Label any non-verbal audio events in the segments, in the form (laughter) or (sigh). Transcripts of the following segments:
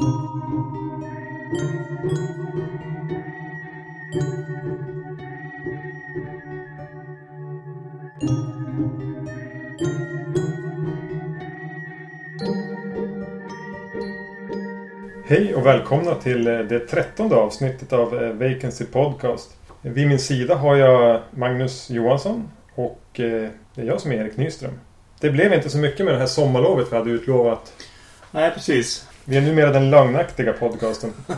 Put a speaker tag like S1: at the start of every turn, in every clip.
S1: Hej och välkomna till eh, det trettonde avsnittet av eh, Vacancy Podcast. Vid min sida har jag Magnus Johansson och eh, det är jag som är Erik Nyström. Det blev inte så mycket med det här sommarlovet vi hade utlovat.
S2: Nej, precis.
S1: Vi är numera den lögnaktiga podcasten. (laughs)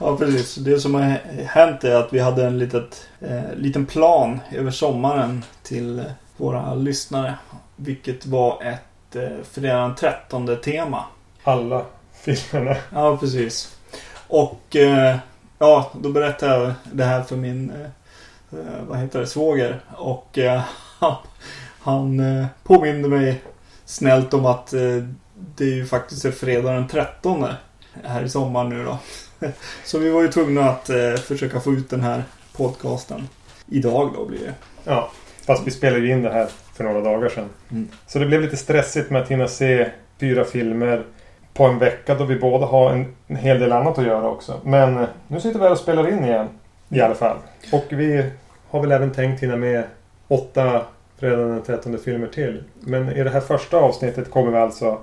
S2: Ja, precis. Det som har hänt är att vi hade en litet, eh, liten plan över sommaren till våra lyssnare. Vilket var ett eh, fredag den 13 tema.
S1: Alla filmerna.
S2: Ja, precis. Och eh, ja, då berättade jag det här för min eh, eh vad heter det, svåger. Och eh, han, (laughs) han eh, påminde mig snällt om att eh, det är ju faktiskt fredag den 13 här i sommar nu då. (laughs) Så vi var ju tvungna att eh, försöka få ut den här podcasten. Idag då blir det.
S1: Ja, fast vi spelade ju in det här för några dagar sedan.
S2: Mm.
S1: Så det blev lite stressigt med att hinna se fyra filmer på en vecka då vi båda har en, en hel del annat att göra också. Men eh, nu sitter vi här och spelar in igen. I alla fall. Och vi har väl även tänkt hinna med åtta fredag den 13 filmer till. Men i det här första avsnittet kommer vi alltså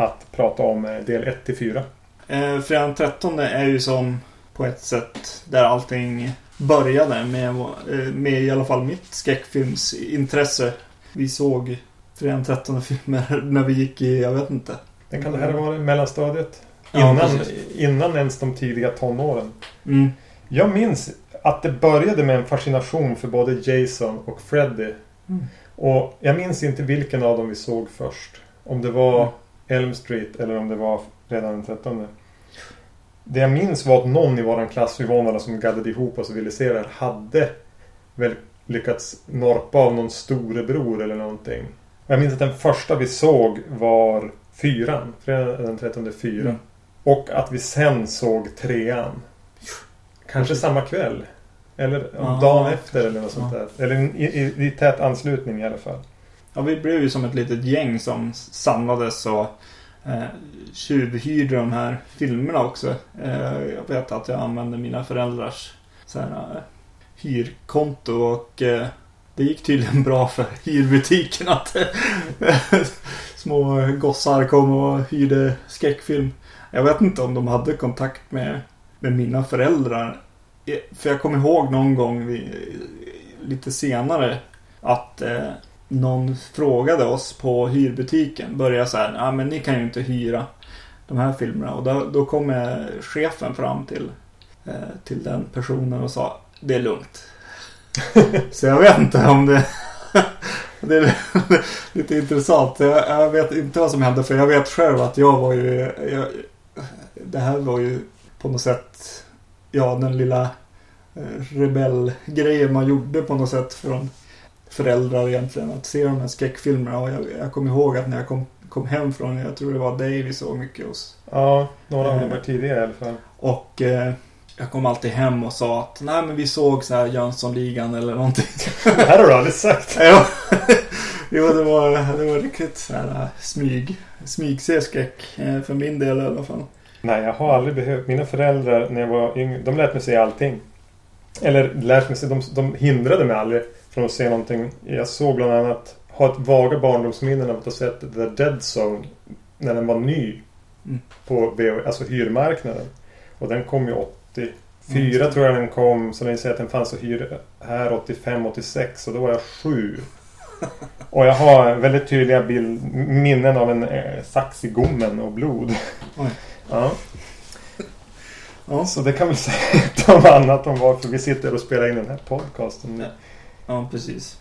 S1: att prata om eh, del 1 till 4.
S2: Eh, fredag den 13 är ju som på ett sätt där allting började med, eh, med i alla fall mitt skräckfilmsintresse. Vi såg fredag den 13 filmer (laughs) när vi gick i, jag vet inte.
S1: Det kan det här vara mellanstadiet?
S2: Ja,
S1: Innan,
S2: precis.
S1: innan ens de tidiga tonåren.
S2: Mm.
S1: Jag minns att det började med en fascination för både Jason och Freddy.
S2: Mm.
S1: Och jag minns inte vilken av dem vi såg först. Om det var
S2: Mm.
S1: Elm Street eller om det var redan den 13. Det jag minns var att någon i våran klass, vi var några som gaddade ihop oss och ville se det här, hade väl lyckats norpa av någon storebror eller någonting. Jag minns att den första vi såg var fyran. Fredag den 13 fyra.
S2: Mm.
S1: Och att vi sen såg trean. Kanske samma kväll. Eller dagen efter eller något sånt där. Eller i, i, i tät anslutning i alla fall.
S2: Ja, vi blev ju som ett litet gäng som samlades och eh, tjuvhyrde de här filmerna också. Eh, jag vet att jag använde mina föräldrars så här, eh, hyrkonto och eh, det gick tydligen bra för hyrbutiken att eh, (laughs) små gossar kom och hyrde skräckfilm. Jag vet inte om de hade kontakt med, med mina föräldrar. Eh, för jag kommer ihåg någon gång vi, lite senare att eh, någon frågade oss på hyrbutiken. Började så här, ja men ni kan ju inte hyra de här filmerna. Och då, då kom chefen fram till, eh, till den personen och sa, det är lugnt. (laughs) så jag vet inte om det... (laughs) det är (laughs) lite intressant. Jag, jag vet inte vad som hände för jag vet själv att jag var ju... Jag, det här var ju på något sätt, ja den lilla eh, rebellgrejen man gjorde på något sätt från föräldrar egentligen. Att se de här skräckfilmerna. Och jag, jag kommer ihåg att när jag kom, kom hem från, jag tror det var dig vi såg mycket hos.
S1: Ja, några av dem
S2: Eh.
S1: var tidigare i alla fall.
S2: Och eh, jag kom alltid hem och sa att nej men vi såg så här Jönssonligan eller någonting.
S1: Det här har du aldrig sagt. (laughs)
S2: Ja. (laughs) jo, det var, det var riktigt så här äh, smyg, smygskräck eh, för min del i alla fall.
S1: Nej, jag har aldrig behövt. Mina föräldrar när jag var yngre, de lät mig se allting. Eller lärt mig se, de, de hindrade mig aldrig från att se någonting. Jag såg bland annat, har ett vaga barndomsminnen av att ha sett The Dead Zone när den var ny.
S2: Mm.
S1: På VO, alltså hyrmarknaden. Och den kom ju 84
S2: Mm.
S1: tror jag den kom. Så den säger att den fanns att hyra här 85-86 och då var jag sju. (laughs) Och jag har väldigt tydliga bild, minnen av en eh, sax i gommen och blod. (laughs) Ja.
S2: Ja.
S1: Så det kan väl säga (laughs) om annat om varför vi sitter och spelar in den här podcasten.
S2: Ja. Ja, precis.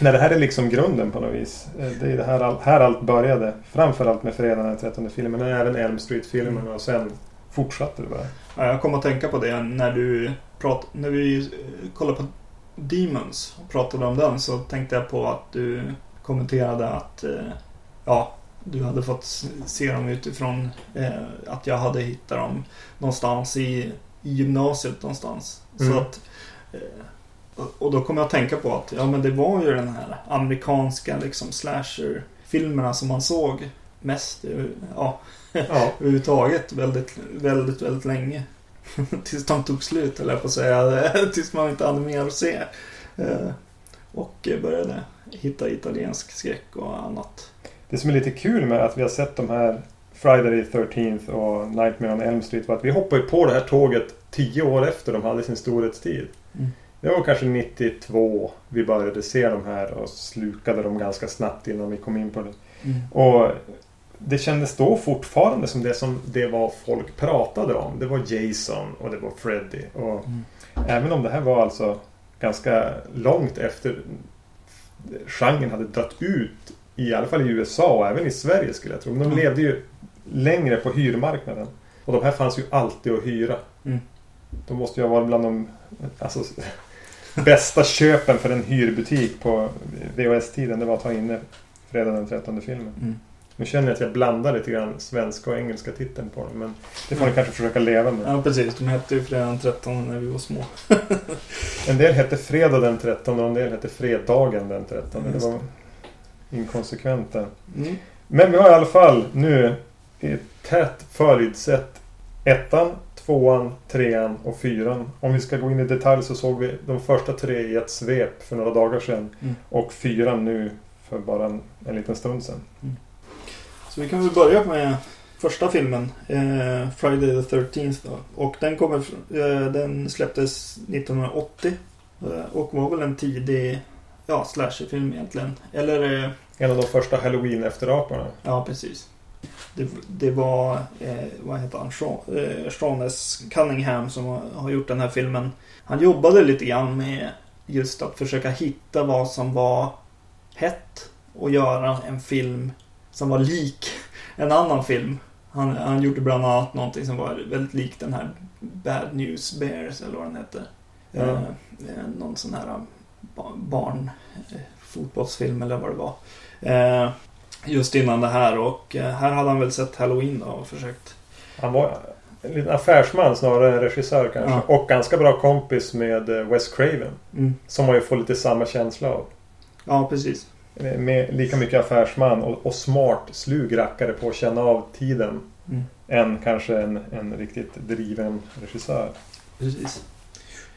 S1: Nej, det här är liksom grunden på något vis. Eh, Det är det här, all, här allt började. Framförallt med Fredagen den 13 filmen, men även Elm Street-filmerna och sen fortsatte det bara.
S2: Ja, jag kom att tänka på det när du prat, när vi eh, kollade på Demons och pratade om den så tänkte jag på att du kommenterade att eh, ja, du hade fått se dem utifrån eh, att jag hade hittat dem någonstans i, i gymnasiet någonstans.
S1: Mm.
S2: Så att, eh, och- då kom jag att tänka på att ja men det var ju den här amerikanska liksom slasher-filmerna som man såg mest. Ja,
S1: Ja. (laughs)
S2: överhuvudtaget väldigt, väldigt, väldigt länge. (laughs) Tills de tog slut, eller jag på säga. (laughs) Tills man inte hade mer att se. Eh, Och började hitta italiensk skräck och annat.
S1: Det som är lite kul med att vi har sett de här Friday the 13th och Nightmare on Elm Street var att vi hoppade ju på det här tåget tio år efter de hade sin storhetstid.
S2: Mm.
S1: Det var kanske 92 vi började se de här och slukade dem ganska snabbt innan vi kom in på det.
S2: Mm.
S1: Och det kändes då fortfarande som det som det var folk pratade om. Det var Jason och det var Freddy. Och
S2: Mm.
S1: även om det här var alltså ganska långt efter genren hade dött ut. I alla fall i USA och även i Sverige skulle jag tro. Men de
S2: Mm.
S1: levde ju längre på hyrmarknaden. Och de här fanns ju alltid att hyra.
S2: Mm.
S1: De måste ju ha varit bland de alltså, bästa köpen för en hyrbutik på VHS-tiden. Det var att ha inne fredag den 13 filmen.
S2: Mm.
S1: Nu känner jag att jag blandar lite grann svenska och engelska titeln på dem. Men det får ni kanske försöka leva med.
S2: Ja, precis. De hette ju fredag den 13 när vi var små.
S1: En del hette fredag den 13 och en del hette fredagen den 13. Det
S2: Just
S1: var inkonsekvent där.
S2: Mm.
S1: Men vi har i alla fall nu i tätt följd sett ettan, tvåan, trean och fyran. Om vi ska gå in i detalj så såg vi de första tre i ett svep för några dagar sedan.
S2: Mm.
S1: Och fyran nu för bara en, en liten stund sedan.
S2: Så vi kan väl börja med första filmen. Eh, Friday the 13th då. Och den, kommer, eh, den släpptes 1980. Eh, och var väl en tidig ja, slasherfilm egentligen. Eller eh,
S1: En av de första halloween efteraparna.
S2: Ja, precis. Det, det var, eh, vad heter han, Sean, eh. Cunningham som har, har gjort den här filmen. Han jobbade lite grann med just att försöka hitta vad som var hett och göra en film som var lik en annan film. Han, han gjorde bland annat någonting som var väldigt likt den här Bad News Bears eller vad den hette.
S1: Ja.
S2: Eh, eh, någon sån här ba- barn eh, fotbollsfilm eller vad det var. Eh, just innan det här och eh, här hade han väl sett Halloween då och försökt.
S1: Han var en liten affärsman snarare än regissör kanske.
S2: Ja.
S1: Och ganska bra kompis med eh, Wes Craven.
S2: Mm.
S1: Som man ju får lite samma känsla av.
S2: Ja, precis.
S1: Med lika mycket affärsman och, och smart, slug rackare på att känna av tiden.
S2: Mm.
S1: Än kanske en, en riktigt driven regissör.
S2: Precis.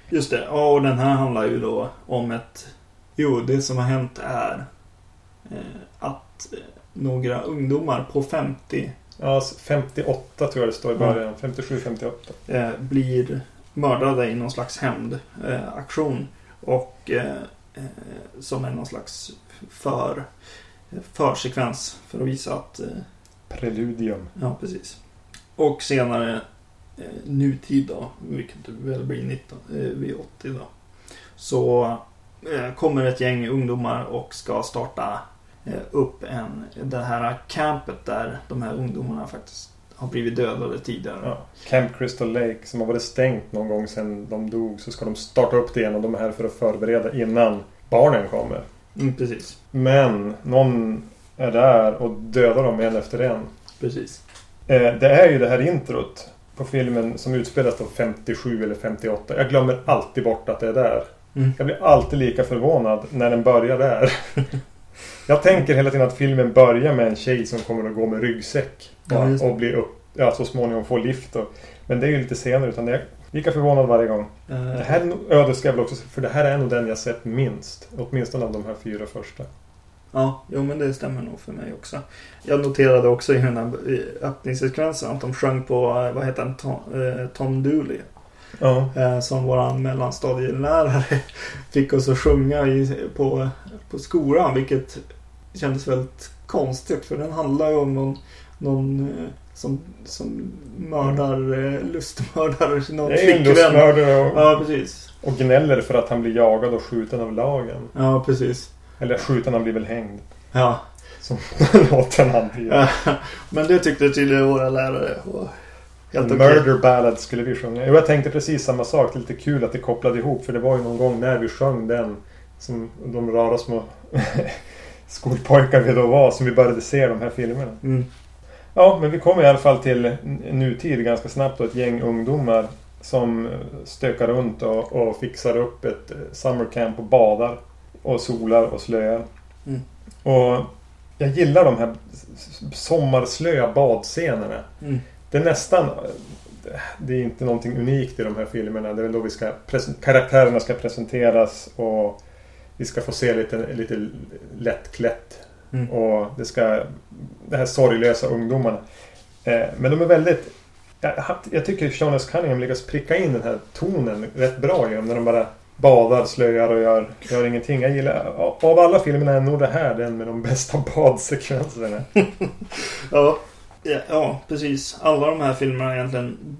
S2: Just det. Ja, och den här handlar ju då om ett... Jo, det som har hänt är eh, att eh, några ungdomar på 50
S1: Ja, 58 tror jag det står i
S2: Ja.
S1: början. 57-58.
S2: eh, blir mördade i någon slags hämndaktion. Eh, aktion. och eh, eh, som är någon slags för, försekvens för att visa att
S1: Preludium.
S2: Ja, precis. Och senare nutid då, vilket väl blir 19, eh, vid 80 då. Så kommer ett gäng ungdomar och ska starta upp en, det här campet där de här ungdomarna faktiskt har blivit dödade tidigare.
S1: Ja. Camp Crystal Lake som har varit stängt någon gång sedan de dog. Så ska de starta upp det igen och de är här för att förbereda innan barnen kommer.
S2: Mm, precis.
S1: Men någon är där och dödar dem en efter en.
S2: Precis.
S1: Eh, det är ju det här introt på filmen som utspelas då 57 eller 58. Jag glömmer alltid bort att det är där.
S2: Mm.
S1: Jag blir alltid lika förvånad när den börjar där. (laughs) Jag tänker hela tiden att filmen börjar med en tjej som kommer att gå med ryggsäck.
S2: Ja,
S1: och,
S2: det.
S1: och bli upp, ja, så småningom få lift. Och, men det är ju lite senare. Utan det är lika förvånad varje gång.
S2: Eh,
S1: Det här är nog, ja, det ska jag väl också För det här är nog den jag sett minst. Åtminstone av de här fyra första.
S2: Ja, jo men det stämmer nog för mig också. Jag noterade också i den här öppningssekvensen att de sjöng på, eh, vad heter han, Tom, eh, Tom Dooley.
S1: Ja.
S2: Eh, som våran mellanstadielärare (laughs) fick oss att sjunga i, på, på skolan. Vilket kändes väldigt konstigt. För den handlar ju om någon, någon eh, som, som mördar, eh, lustmördar (laughs)
S1: en
S2: flickvän.
S1: lustmördare och,
S2: Ja, precis.
S1: och gnäller för att han blir jagad och skjuten av lagen.
S2: Ja, precis.
S1: Eller skjuten, han blir väl hängd.
S2: Ja.
S1: Som (laughs) låten antyder.
S2: Men det tyckte tydligen våra lärare var helt.
S1: Murder Ballad skulle vi sjunga. Jo, jag tänkte precis samma sak. Det är lite kul att det kopplade ihop. För det var ju någon gång när vi sjöng den. Som de rara små (laughs) skolpojkar vi då var. Som vi började se de här filmerna.
S2: Mm.
S1: Ja, men vi kommer i alla fall till nutid ganska snabbt. Och ett gäng ungdomar. Som stökar runt och, och fixar upp ett eh, summer camp och badar. Och solar och slöar.
S2: Mm.
S1: Och jag gillar de här sommarslöa badscenerna.
S2: Mm.
S1: Det är nästan... Det är inte någonting unikt i de här filmerna. Det är väl då vi ska karaktärerna ska presenteras och vi ska få se lite, lite lättklätt.
S2: Mm.
S1: Och det ska... De här sorglösa ungdomarna. Eh, men de är väldigt... Jag, jag tycker Sean S. Cunningham lyckas pricka in den här tonen rätt bra genom när de bara badar, slöjar och gör, gör ingenting. Jag gillar... Av alla filmerna är nog det här den med de bästa (laughs) badsekvenserna.
S2: ja, ja, ja, precis. Alla de här filmerna egentligen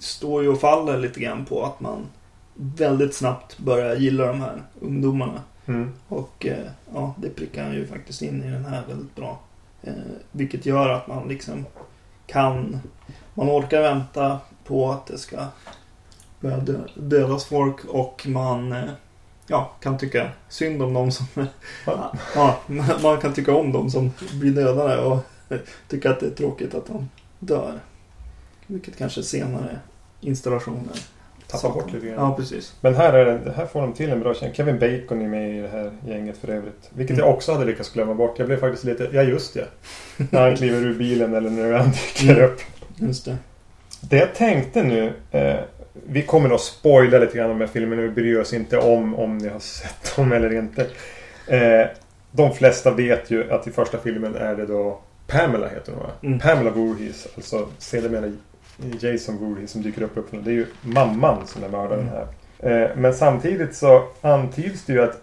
S2: står ju och faller lite grann på att man väldigt snabbt börjar gilla de här ungdomarna.
S1: Mm.
S2: Och eh, ja, det prickar han ju faktiskt in i den här väldigt bra. Eh, vilket gör att man liksom kan... Man orkar vänta på att det ska börja dö, dödas folk och man eh, ja, kan tycka synd om dem som... ja, man kan tycka om dem som blir dödade och (laughs) tycka att det är tråkigt att de dör. Vilket kanske senare installationer
S1: Tappar bort lite grann.
S2: Ja, precis.
S1: Men här, är det, här får de till en bra tjej. Kevin Bacon är med i det här gänget för övrigt. Vilket
S2: Mm.
S1: jag också hade lyckats glömma bort. Jag blev faktiskt lite... Ja, just det. (laughs) När han kliver ur bilen eller när han dyker
S2: Mm.
S1: upp.
S2: Just det.
S1: Det jag tänkte nu. Eh, vi kommer att spoila lite grann om de här filmerna. Vi bryr oss inte om om ni har sett dem eller inte. Eh, de flesta vet ju att i första filmen är det då Pamela heter hon va?
S2: Mm.
S1: Pamela Voorhees. Alltså sedermera Jason Voorhees som dyker upp uppifrån. Det är ju mamman som är mördaren här. Eh, men samtidigt så antyds det ju att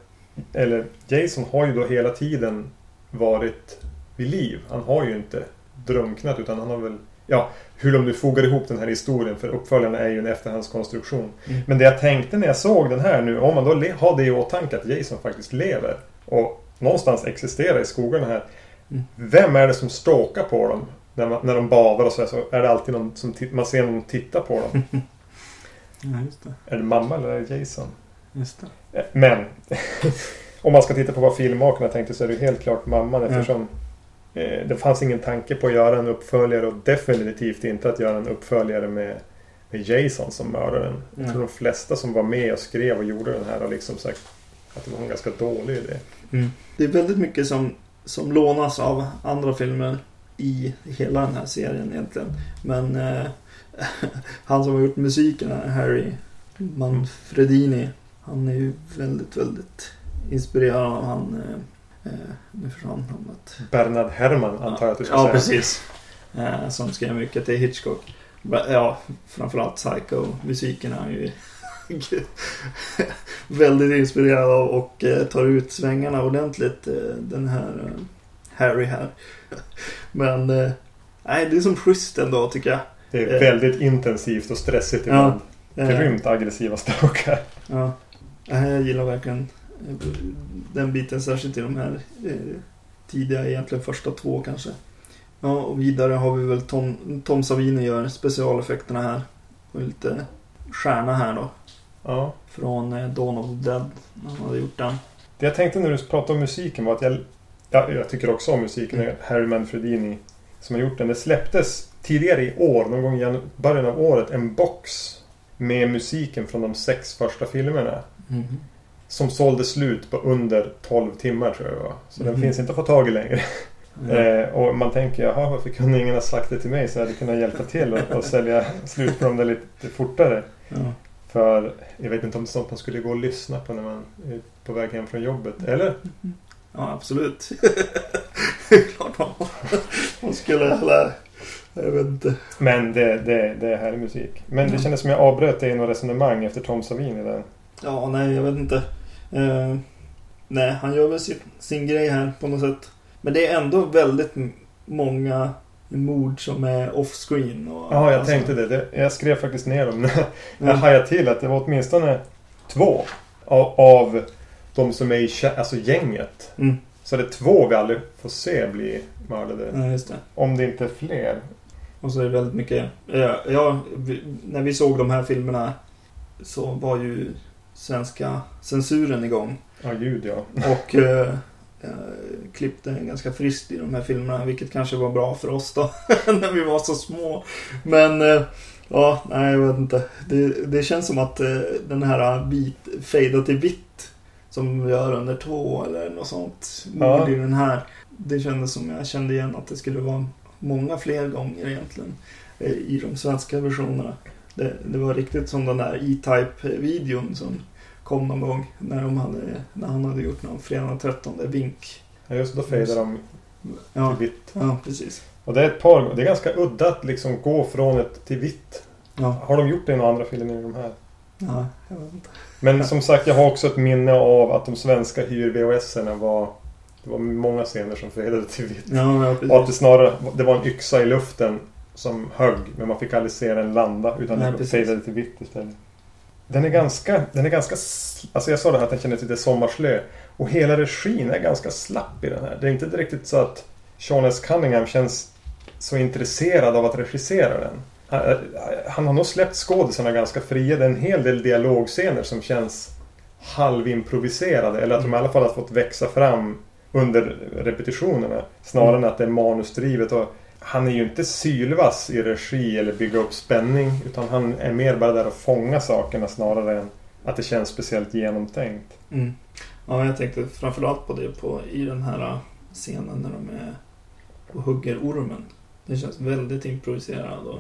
S1: eller Jason har ju då hela tiden varit vid liv. Han har ju inte drunknat utan han har väl Ja, hur de nu fogar ihop den här historien för uppföljarna är ju en efterhandskonstruktion.
S2: Mm.
S1: Men det jag tänkte när jag såg den här nu, om man då har det i åtanke att Jason faktiskt lever och någonstans existerar i skogarna här.
S2: Mm.
S1: Vem är det som stalkar på dem? När, man, när de badar och så, här, så är det alltid någon som man ser någon titta på dem. (laughs)
S2: Ja, just det.
S1: är det mamma eller är det Jason?
S2: Just det.
S1: Eh, Men (laughs) om man ska titta på vad filmmakarna tänkte så är det helt klart mamman eftersom eh, det fanns ingen tanke på att göra en uppföljare och definitivt inte att göra en uppföljare med, med Jason som mördaren. Jag tror de flesta som var med och skrev och gjorde den här har liksom sagt att det var en ganska dålig idé.
S2: Mm. Det är väldigt mycket som, som lånas av andra filmer i hela den här serien egentligen. Men eh, (laughs) han som har gjort musiken Harry Manfredini, han är ju väldigt, väldigt inspirerad av han... Eh, eh, nu försvann namnet.
S1: Bernard Herrmann antar jag att du ska
S2: ja,
S1: säga.
S2: precis. Eh, som skrev mycket till Hitchcock. Ja, framförallt Psycho-musiken är ju (laughs) väldigt inspirerad av och eh, tar ut svängarna ordentligt, eh, den här eh, Harry här. (laughs) Men, nej, det är som schysst ändå tycker jag.
S1: Det är väldigt intensivt och stressigt
S2: Ja.
S1: ibland.
S2: Eh,
S1: Grymt aggressiva stråkar.
S2: Ja, jag gillar verkligen den biten, särskilt i de här tidiga, egentligen första två kanske. Ja, och vidare har vi väl Tom, Tom Savini gör specialeffekterna här. Och lite stjärna här då.
S1: Ja.
S2: Från eh, Dawn of the Dead. Han hade gjort den.
S1: Det jag tänkte när du pratade om musiken var att jag... Ja, jag tycker också om musiken. Är Harry Manfredini som har gjort den. Det släpptes tidigare i år, någon gång i jan- början av året, en box med musiken från de sex första filmerna. Som sålde slut på under 12 timmar tror jag det var. Så den
S2: Mhm.
S1: finns inte att få tag i längre. (laughs)
S2: Ja.
S1: Eh, och man tänker, jaha varför kunde ingen ha sagt det till mig så jag hade kunnat hjälpa till och, och sälja (laughs) slut på dem där lite fortare. För jag vet inte om det är sånt man skulle gå och lyssna på när man är på väg hem från jobbet. Eller?
S2: ja, absolut. (laughs) Det är Klart man, man skulle, eller, jag vet inte.
S1: Men det, det, det är härlig musik. Men det kändes som jag avbröt det i något resonemang efter Tom Savini där.
S2: Ja, nej, jag vet inte. Eh, nej, han gör väl sin, sin grej här på något sätt. Men det är ändå väldigt många mord som är off-screen. Och,
S1: Ja, jag
S2: alltså,
S1: tänkte det. det. Jag skrev faktiskt ner dem. (laughs) jag
S2: Ja,
S1: hajade till att det var åtminstone två av, av de som är i alltså gänget.
S2: Mm.
S1: Så det är två vi aldrig får se bli mördade.
S2: ja, just det.
S1: Om det inte är fler.
S2: Och så är det väldigt mycket... Ja, ja, vi, när vi såg de här filmerna så var ju svenska censuren igång.
S1: Ja, ljud ja.
S2: Och eh, (laughs) klippte ganska friskt i de här filmerna, vilket kanske var bra för oss då, (laughs) när vi var så små. Men, eh, ja, nej jag vet inte. Det, det känns som att eh, den här bit, fejda till vitt, som vi gör under två eller något sånt,
S1: Ja.
S2: i den här. det kändes som jag kände igen att det skulle vara många fler gånger egentligen eh, i de svenska versionerna. Det, det var riktigt som den där E-Type-videon som kom någon gång när, de hade, när han hade gjort någon fredag den 13 vink.
S1: Ja, just då fejdar de
S2: Ja,
S1: till vitt.
S2: ja precis.
S1: Och det är ett par Det är ganska udda att liksom gå från ett till vitt.
S2: Ja,
S1: Har de gjort det i några andra filmer än de här?
S2: ja jag vet inte.
S1: Men som sagt, jag har också ett minne av att de svenska hyr-VHS-erna var... Det var många scener som fejdade till vitt.
S2: Ja, ja
S1: Och att det snarare det var en yxa i luften som högg. Men man fick aldrig se den landa. Utan
S2: Nej, precis.
S1: fejdade till vitt istället. Den är ganska... Den är ganska... Alltså jag sa det här att den kändes lite sommarslö. Och hela regin är ganska slapp i den här. Det är inte riktigt så att Sean S. Cunningham känns så intresserad av att regissera den. Han, han har nog släppt skådisarna ganska fria. Det är en hel del dialogscener som känns halvimproviserade. Eller att de i alla fall har fått växa fram under repetitionerna. Snarare än att det är manusdrivet. Och han är ju inte sylvass i regi eller bygga upp spänning. Utan han är mer bara där och fånga sakerna snarare än att det känns speciellt genomtänkt.
S2: Mm. Ja, jag tänkte framförallt på det på, i den här äh, scenen när de är och hugger ormen. Det känns väldigt improviserad och...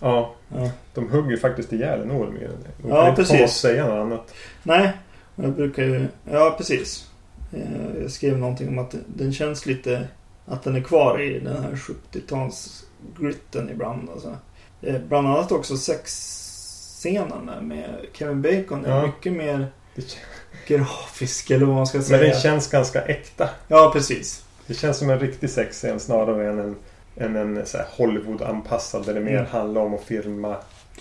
S1: Ja,
S2: Ja.
S1: de hugger faktiskt ihjäl en orm i den. De
S2: Ja,
S1: inte
S2: precis.
S1: och säga något annat.
S2: Nej, jag brukar ju... Ja, precis. Eh, Jag skrev någonting om att den känns lite... Att den är kvar i den här 70-tals-gritten ibland. Alltså. Eh, Bland annat också sexscenerna med Kevin Bacon är
S1: Ja.
S2: mycket mer grafisk eller vad man ska
S1: Men
S2: säga.
S1: den känns ganska äkta.
S2: Ja, precis.
S1: Det känns som en riktig sexscen snarare än en, än en Hollywood-anpassad där det mer
S2: Mm.
S1: handlar om att filma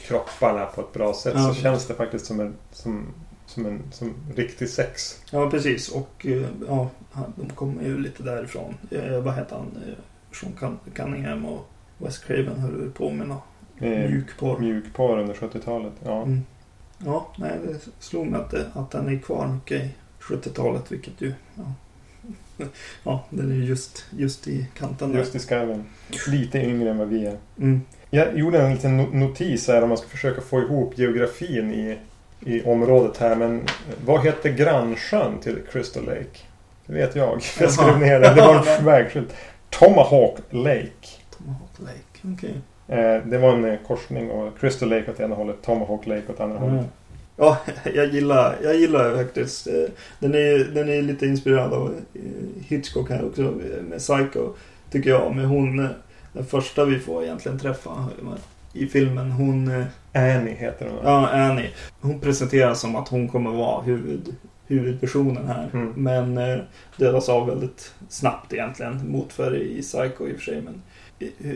S1: kropparna på ett bra sätt.
S2: Ja.
S1: Så känns det faktiskt som en, som, som en som riktig sex.
S2: Ja, precis. Och eh, ja, de kommer ju lite därifrån. Eh, vad heter han? Eh, Sean Cun- Cunningham och Wes Craven höll på med någon
S1: Eh,
S2: mjukporr.
S1: Mjukporr under 70-talet. Ja.
S2: Mm. Ja, nej, det slog mig att, det, att den är kvar mycket i 70-talet, vilket ju... Ja, (laughs) ja den är ju just, just i kanten där.
S1: Just i skallen. Lite yngre än vad vi är.
S2: Mm.
S1: Jag gjorde en liten no- notis här om man ska försöka få ihop geografin i, i området här. Men vad heter grannsjön till Crystal Lake? Det vet jag. (laughs) Jag skrev ner det. Det var en (laughs) vägskylt. Tomahawk Lake.
S2: Tomahawk Lake, okej.
S1: Eh, det var en eh, korsning och Crystal Lake åt ena hållet, Tomahawk Lake åt andra
S2: Mm.
S1: hållet.
S2: Ja, (laughs) jag gillar, jag gillar faktiskt. eh, Den är, den är lite inspirerad av Hitchcock här också med Psycho. Tycker jag. Men hon, den första vi får egentligen träffa i filmen. Hon, eh,
S1: Annie heter hon.
S2: ja Annie. Hon presenteras som att hon kommer vara huvud, huvudpersonen här.
S1: Mm.
S2: Men eh, dödas av väldigt snabbt egentligen. Motfärg i Psycho i och för sig. Men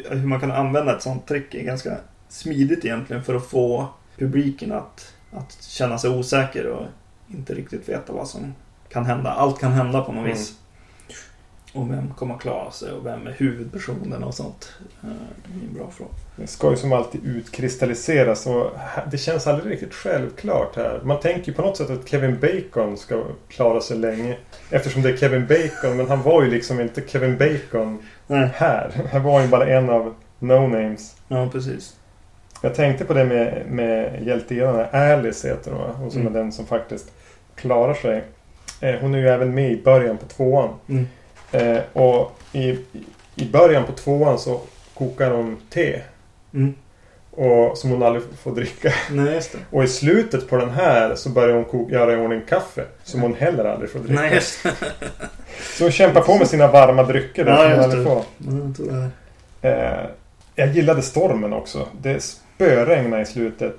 S2: hur man kan använda ett sånt trick är ganska smidigt egentligen för att få publiken att, att känna sig osäker och inte riktigt veta vad som kan hända. Allt kan hända på något
S1: Mm.
S2: vis. Och vem kommer klara sig och vem är huvudpersonen och sånt. Eh, Det är en bra fråga.
S1: Det ska ju som alltid utkristalliseras och här- det känns aldrig riktigt självklart här. Man tänker ju på något sätt att Kevin Bacon ska klara sig länge. Eftersom det är Kevin Bacon, men han var ju liksom inte Kevin Bacon
S2: Nej,
S1: här. Han var ju bara en av no-names.
S2: ja precis.
S1: Jag tänkte på det med, med hjältinnan. Alice heter hon? Hon som
S2: Mm.
S1: är den som faktiskt klarar sig. Eh, hon är ju även med i början på tvåan.
S2: Mm.
S1: Eh, och i, i början på tvåan så kokar hon te.
S2: Mm.
S1: Och, som hon aldrig får dricka.
S2: Nej, just det.
S1: Och i slutet på den här så börjar hon koka, göra i ordning kaffe. Som hon heller aldrig får dricka.
S2: Nej, just det.
S1: Så hon kämpar på med sina varma drycker där
S2: Ja,
S1: som hon aldrig får.
S2: Ja, jag.
S1: Eh, jag gillade stormen också. Det spöregnade i slutet.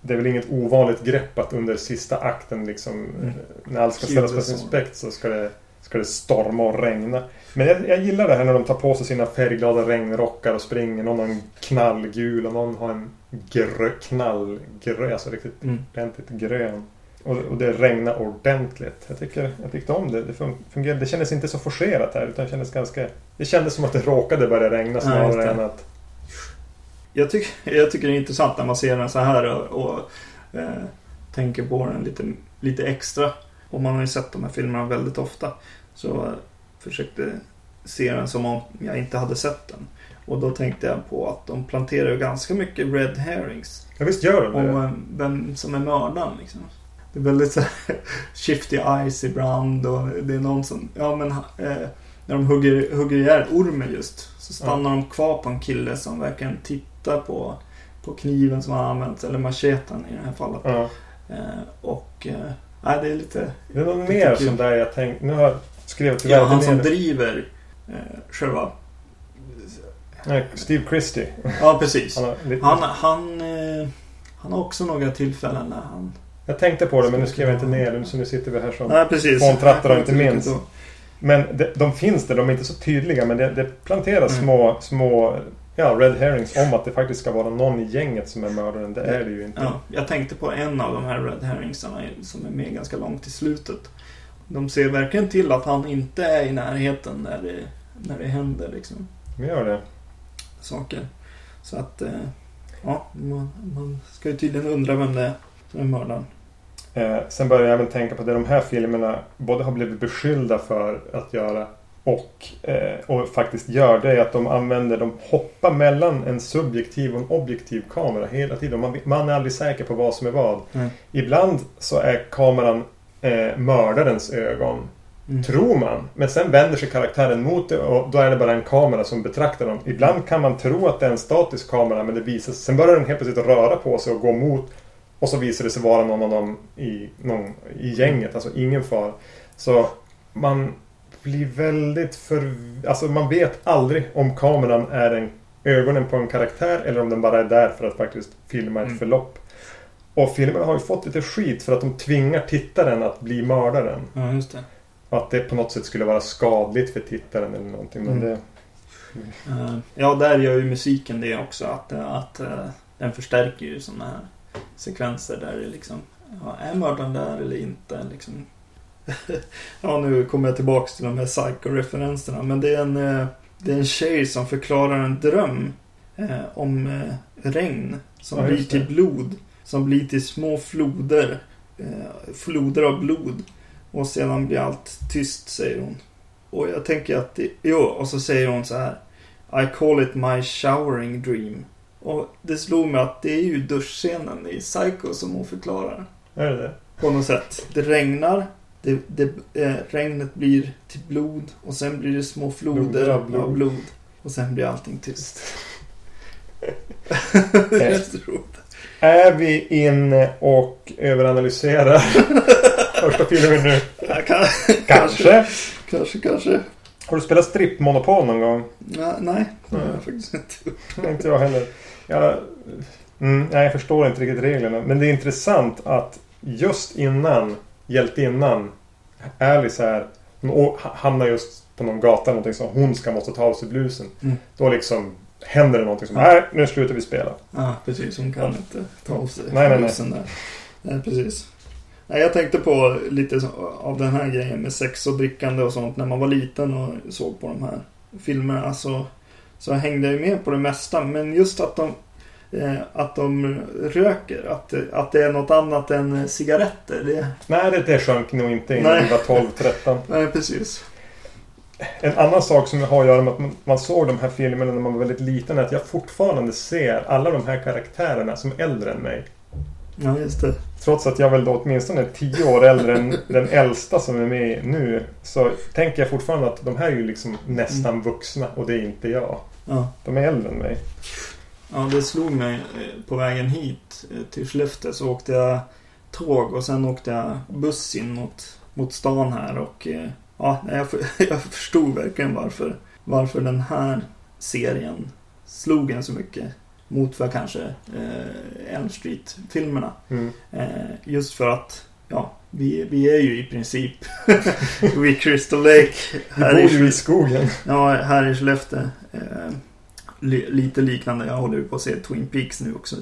S1: Det är väl inget ovanligt grepp att under sista akten liksom
S2: Mm.
S1: eh, när allt ska ställas på sin spets så ska det, ska det storma och regna. Men jag, jag gillar det här när de tar på sig sina färgglada regnrockar och springer. Någon har en knallgul och någon har en grö, knallgrön, alltså riktigt
S2: Mm.
S1: ordentligt grön. Och, och det regnar ordentligt. Jag, tycker, jag tyckte om det. Det fun- fungerade. Det kändes inte så forcerat här utan det kändes ganska... Det kändes som att det råkade börja regna
S2: Ja,
S1: snarare
S2: det.
S1: än att...
S2: Jag, tycker, jag tycker det är intressant när man ser den så här och, och eh, tänker på den lite, lite extra. Och man har ju sett de här filmerna väldigt ofta. Så jag försökte se den som om jag inte hade sett den. Och då tänkte jag på att de planterar ju ganska mycket red herrings.
S1: Ja visst gör de
S2: Om
S1: det.
S2: eh, vem som är mördaren liksom. Det är väldigt så här, (laughs) shifty eyes ibland och det är någon som, ja men eh, när de hugger, hugger ihjäl ormen just. Så stannar de kvar på en kille som verkligen tittar på, på kniven som har använts. Eller macheten i det här fallet.
S1: Ja.
S2: Eh, och... Eh, nej, det är lite...
S1: Det är något mer
S2: kul.
S1: som där jag tänkte... Nu har jag skrivit
S2: Ja, han som driver eh, själva...
S1: Nej, Steve Christie.
S2: Ja, precis.
S1: Han har lite...
S2: Han, han, eh, han har också några tillfällen när han...
S1: Jag tänkte på det men nu skrev jag inte ner det. Så nu sitter vi här som...
S2: Nej.
S1: Fåntrattar och inte
S2: ihåg.
S1: Men de, de finns där, de är inte så tydliga men det, det planteras
S2: Mm.
S1: små, små ja, red herrings om att det faktiskt ska vara någon i gänget som är mördaren. Det är det ju inte.
S2: Ja, jag tänkte på en av de här Red Herringsarna som är med ganska långt i slutet. De ser verkligen till att han inte är i närheten när det, när det händer liksom,
S1: Vi gör det.
S2: saker. Så att, eh, ja, man, man ska ju tydligen undra vem det är som är mördaren.
S1: Eh, sen börjar jag även tänka på det de här filmerna både har blivit beskyllda för att göra och, eh, och faktiskt gör. Det är att de använder, de hoppar mellan en subjektiv och en objektiv kamera hela tiden. Man, man är aldrig säker på vad som är vad.
S2: Nej.
S1: Ibland så är kameran eh, mördarens ögon.
S2: Mm.
S1: Tror man. Men sen vänder sig karaktären mot det och då är det bara en kamera som betraktar dem. Ibland kan man tro att det är en statisk kamera men det visar sig. Sen börjar den helt plötsligt röra på sig och gå mot. Och så visar det sig vara någon av dem i, någon, i gänget. Alltså ingen far. Så man blir väldigt för... Alltså man vet aldrig om kameran är en, ögonen på en karaktär eller om den bara är där för att faktiskt filma ett
S2: Mm.
S1: förlopp. Och filmerna har ju fått lite skit för att de tvingar tittaren att bli mördaren.
S2: Ja, just det.
S1: Att det på något sätt skulle vara skadligt för tittaren eller någonting. Men
S2: Mm.
S1: det...
S2: Eh, ja, där gör ju musiken det också. Att, eh, att eh, den förstärker ju sådana här sekvenser där det liksom... Ja, är mördaren där eller inte? Liksom. (laughs) ja, nu kommer jag tillbaks till de här psycho-referenserna. Men det är en, eh, det är en tjej som förklarar en dröm eh, om eh, regn som
S1: Ja,
S2: blir till blod. Som blir till små floder. Eh, floder av blod. Och sedan blir allt tyst, säger hon. Och jag tänker att det, jo, och så säger hon så här. I call it my showering dream. Och det slog mig att det är ju duschscenen i Psycho som hon förklarar.
S1: Är det det?
S2: På något sätt. Det regnar. Det, det, eh, regnet blir till blod. Och sen blir det små floder
S1: Floder av
S2: av
S1: blod.
S2: blod. Och sen blir allting tyst. det är jätteroligt.
S1: Är vi inne och överanalyserar (laughs) första filmen nu?
S2: Ja, kan,
S1: Kanske.
S2: kanske, kanske.
S1: Har du spelat strippmonopol någon gång?
S2: Ja, nej, det har jag faktiskt inte (laughs)
S1: inte jag heller. Jag, mm, nej, jag förstår inte riktigt reglerna. Men det är intressant att just innan hjältinnan Alice här hon hamnar just på någon gata någonting så hon ska måste ta av sig blusen.
S2: Mm.
S1: Då liksom händer det någonting som
S2: Ja.
S1: Nej, nu slutar vi spela.
S2: Ja, precis. Hon kan inte ta av sig
S1: Nej, nej, nej.
S2: bussen där. Nej, precis. Nej, jag tänkte på lite av den här grejen med sex och drickande och sånt. När man var liten och såg på de här filmerna så, så hängde jag ju med på det mesta. Men just att de, att de röker, att, att det är något annat än eh, cigaretter. Det,
S1: Nej, det, sjönk nog inte innan vi var 12-13. (laughs)
S2: nej, precis.
S1: En annan sak som har att göra med att man, man såg de här filmerna när man var väldigt liten är att jag fortfarande ser alla de här karaktärerna som äldre än mig.
S2: Ja, just det.
S1: Trots att jag väl då åtminstone är tio år äldre än (laughs) den äldsta som är med nu. Så tänker jag fortfarande att de här är ju liksom nästan vuxna och det är inte jag.
S2: Ja.
S1: De är äldre än mig.
S2: Ja, det slog mig eh, på vägen hit eh, till Skellefteå så åkte jag tåg och sen åkte jag buss in mot, mot stan här och eh, ja, jag, för- (laughs) jag förstod verkligen varför, varför den här serien slog en så mycket mot vad kanske eh, Elm Street-filmerna.
S1: Mm.
S2: Eh, just för att ja, vi, vi är ju i princip (laughs) vid Crystal Lake.
S1: Vi
S2: här
S1: bor
S2: i
S1: ju i skogen.
S2: Ja, här i Skellefteå. Eh, lite liknande. Jag håller ju på att se Twin Peaks nu också.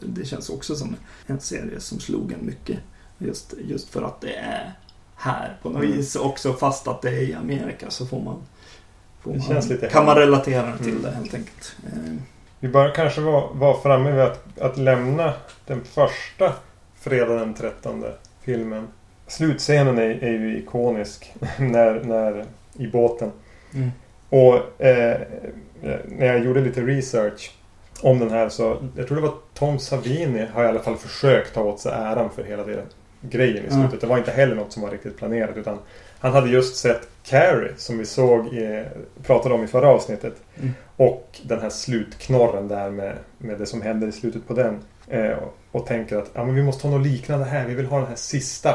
S2: Det, känns också som en serie som slog en mycket. Just, just för att det är här på något
S1: Mm.
S2: vis. Också fast att det är i Amerika så får man... Får man kan man relatera till
S1: Mm.
S2: det helt enkelt. Eh,
S1: Vi bör kanske vara, vara framme vid att, att lämna den första fredag den 13 filmen. Slutscenen är, är ju ikonisk (laughs) när, när, i båten.
S2: mm.
S1: Och eh, när jag gjorde lite research om den här så jag tror det var Tom Savini har i alla fall försökt ta åt sig äran för hela det grejen i slutet. Det var inte heller något som var riktigt planerat utan han hade just sett Carrie som vi såg i, pratade om i förra avsnittet.
S2: Mm.
S1: Och den här slutknorren där med, med det som händer i slutet på den. Eh, och, och tänker att ja, men vi måste ha något liknande här. Vi vill ha den här sista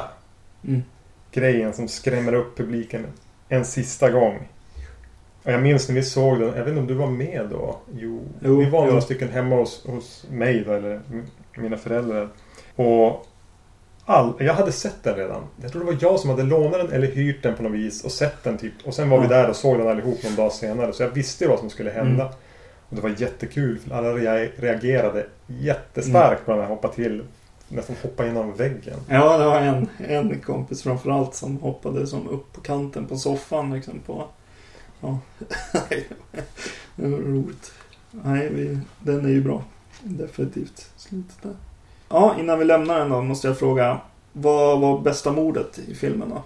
S2: Mm.
S1: grejen som skrämmer upp publiken en sista gång. Jag minns när vi såg den, jag vet inte om du var med då? Jo,
S2: Jo,
S1: vi var
S2: jo.
S1: några stycken hemma hos, hos mig då, eller mina föräldrar. Och all, jag hade sett den redan. Jag tror det var jag som hade lånat den eller hyrt den på något vis och sett den typ. Och sen var vi
S2: Ja.
S1: där och såg den allihop någon dag senare. Så jag visste ju vad som skulle hända.
S2: Mm.
S1: Och det var jättekul för alla rea- reagerade jättestarkt
S2: Mm.
S1: på den här hoppa till. Nästan hoppa genom väggen.
S2: Ja, det var en, en kompis framförallt som hoppade som upp på kanten på soffan liksom på... Ja. (laughs) det var roligt. Nej, vi, den är ju bra. Definitivt. Slutet där. Ja, innan vi lämnar den då måste jag fråga. Vad var bästa mordet i filmen då?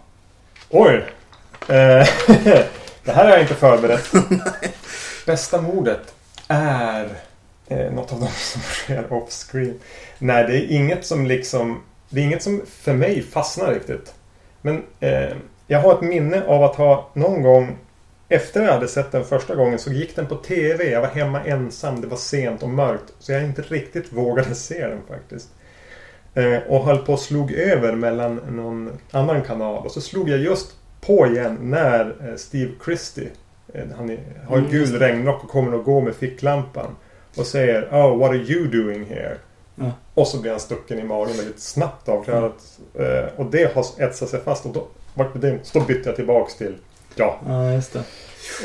S1: Oj! Eh, (laughs) det här har jag inte förberett. (laughs) Bästa mordet är eh, något av dem som sker off-screen. Nej, det är inget som liksom... Det är inget som för mig fastnar riktigt. Men eh, jag har ett minne av att ha någon gång efter jag hade sett den första gången så gick den på TV. Jag var hemma ensam. Det var sent och mörkt. Så jag inte riktigt vågade se den faktiskt. Eh, och höll på och slog över mellan någon annan kanal. Och så slog jag just på igen när eh, Steve Christie eh, Han har
S2: Mm,
S1: gul regnrock och kommer att gå med ficklampan. Och säger Oh, what are you doing here?
S2: Ja.
S1: Och så blir han stucken i magen väldigt snabbt avklarat. Eh, och det har etsat sig fast. Och då, vart det, så då bytte jag tillbaks till Ja,
S2: Ja, just det.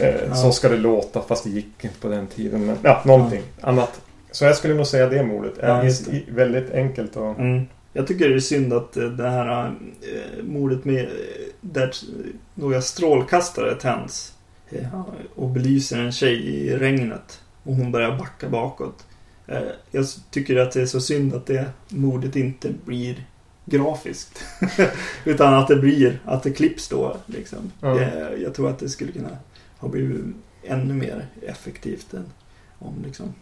S1: eh,
S2: Ja.
S1: så ska det låta. Fast det gick inte på den tiden. Men ja, någonting annat. Så jag skulle nog säga det mordet.
S2: Ja,
S1: är
S2: just det.
S1: väldigt enkelt och...
S2: Mm. Jag tycker det är synd att eh, det här eh, mordet med eh, där några strålkastare tänds eh, och belyser en tjej i regnet och hon börjar backa bakåt. Eh, jag tycker att det är så synd att det mordet inte blir grafiskt. (laughs) Utan att det blir, att det klipps då liksom.
S1: Ja.
S2: Eh, jag tror att det skulle kunna ha blivit ännu mer effektivt än om liksom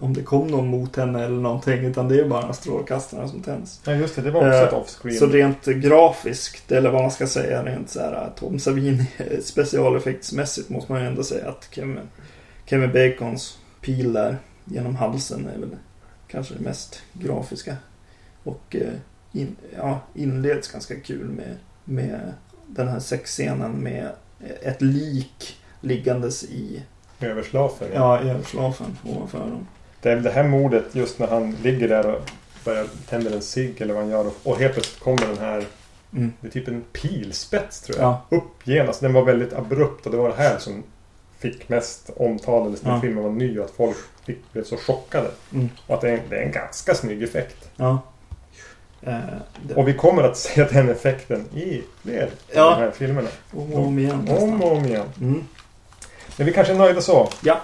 S2: om det kom någon mot henne eller någonting. Utan det är bara strålkastarna som tänds.
S1: Ja, just det. Det var också
S2: Eh,
S1: ett offscreen.
S2: Så rent grafiskt, eller vad man ska säga, rent så här Tom Savini eh, specialeffektsmässigt måste man ju ändå säga att Kevin, Kevin Bacons pil där genom halsen är väl kanske det mest grafiska. Och eh, in, ja, inleds ganska kul med, med den här sexscenen med ett lik liggandes i,
S1: Överslafen.
S2: ja, i överslafen ovanför dem.
S1: Det är väl det här mordet just när han ligger där och börjar tända en cigg eller vad han gör. Och, och helt plötsligt kommer den här,
S2: Mm.
S1: det är typ en pilspets tror jag.
S2: Ja.
S1: Upp genast. Den var väldigt abrupt och det var det här som fick mest omtal eller när
S2: Ja.
S1: filmen var ny. Att folk fick, blev så chockade.
S2: Mm.
S1: Och att det är, det är en ganska snygg effekt.
S2: Ja. Eh, det,
S1: Och vi kommer att (laughs) se den effekten i fler
S2: Ja.
S1: av de här filmerna.
S2: om och om igen.
S1: Om och om igen.
S2: Mm.
S1: Men vi kanske är nöjda så.
S2: Ja.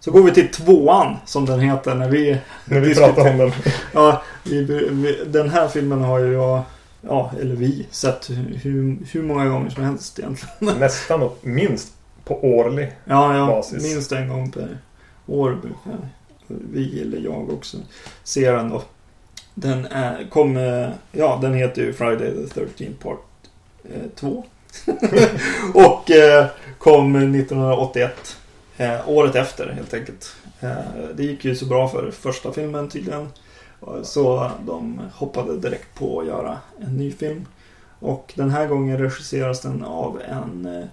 S2: Så går vi till tvåan som den heter när vi...
S1: När vi pratar om den. (laughs)
S2: Ja, vi, vi, den här filmen har ju jag, ja, eller vi, sett hur, hur många gånger som helst egentligen. (laughs)
S1: Nästan och minst på årlig.
S2: Ja, ja
S1: Basis.
S2: minst en gång per år brukar vi eller jag också se den då. Den är, kom, eh, ja den heter ju Friday the 13th Part 2. (laughs) och eh, kom 1981. Eh, året efter helt enkelt. Eh, det gick ju så bra för första filmen tydligen. Så de hoppade direkt på att göra en ny film. Och den här gången regisseras den av en eh,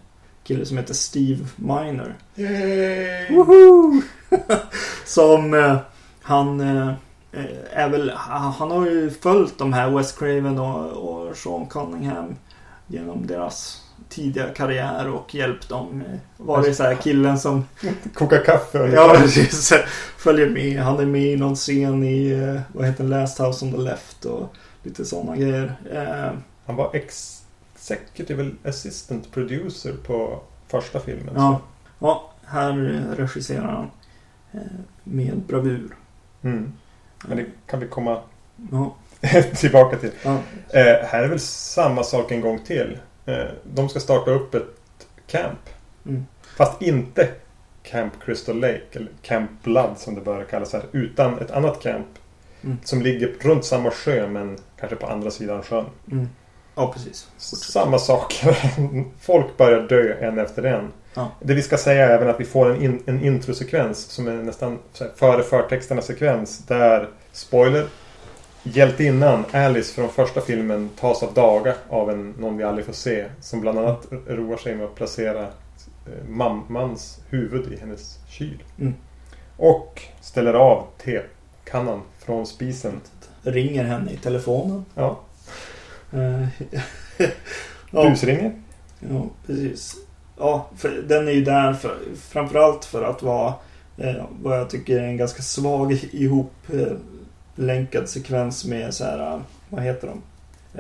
S2: kille som heter Steve Miner.
S1: Yay!
S2: Woho! (laughs) som eh, han eh, eh, är väl, han har ju följt de här Wes Craven och, och Sean Cunningham genom deras tidiga karriär och hjälpt dem. eh, Varit så här killen som
S1: Koka kaffe.
S2: Ja, precis. Följer med. Han är med i någon scen i, eh, vad heter det, Last House on the Left och lite sådana grejer. Eh,
S1: Han var executive assistant producer på första filmen.
S2: ja. ja, här eh, regisserar han eh, med bravur.
S1: Mm. Men det kan vi komma
S2: Ja, (laughs)
S1: tillbaka till.
S2: ja,
S1: Eh, här är väl samma sak en gång till. Eh, de ska starta upp ett camp.
S2: Mm.
S1: Fast inte Camp Crystal Lake eller Camp Blood som det bör kallas här. Utan ett annat camp.
S2: Mm.
S1: Som ligger runt samma sjö men kanske på andra sidan sjön.
S2: mm. Ja, precis.
S1: Samma sak. (laughs) Folk börjar dö en efter en.
S2: Ja.
S1: Det vi ska säga är även att vi får en, in, en introsekvens som är nästan här, före förtexterna sekvens. Där, spoiler, hjältinnan Alice från första filmen tas av daga av en, någon vi aldrig får se. Som bland annat roar sig med att placera eh, mammans huvud i hennes kyl.
S2: Mm.
S1: Och ställer av tekannan från spisen.
S2: Ringer henne i telefonen.
S1: Ja,
S2: Eh, (laughs) ja,
S1: busringer.
S2: ja, precis. Ja, för den är ju där för, framförallt för att vara eh, vad jag tycker är en ganska svag ihop eh, sekvens med så här, eh, vad heter de?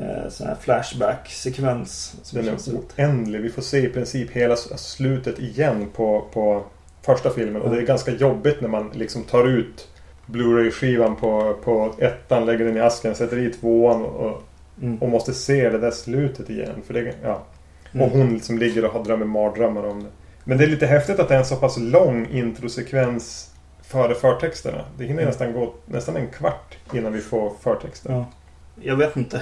S2: Eh, sån här flashback-sekvens.
S1: Den är oändlig. Vi får se i princip hela slutet igen på, på första filmen. Och det är
S2: Mm.
S1: ganska jobbigt när man liksom tar ut Blu-ray-skivan på, på ettan, lägger den i asken, sätter i tvåan och, och,
S2: Mm.
S1: och måste se det där slutet igen. För det, ja.
S2: Mm.
S1: Och hon som ligger och har drömmer mardrömmar om det. Men det är lite häftigt att det är en så pass lång introsekvens före förtexterna. Det hinner
S2: Mm.
S1: nästan gå nästan en kvart innan vi får förtexter.
S2: Ja. Jag vet inte.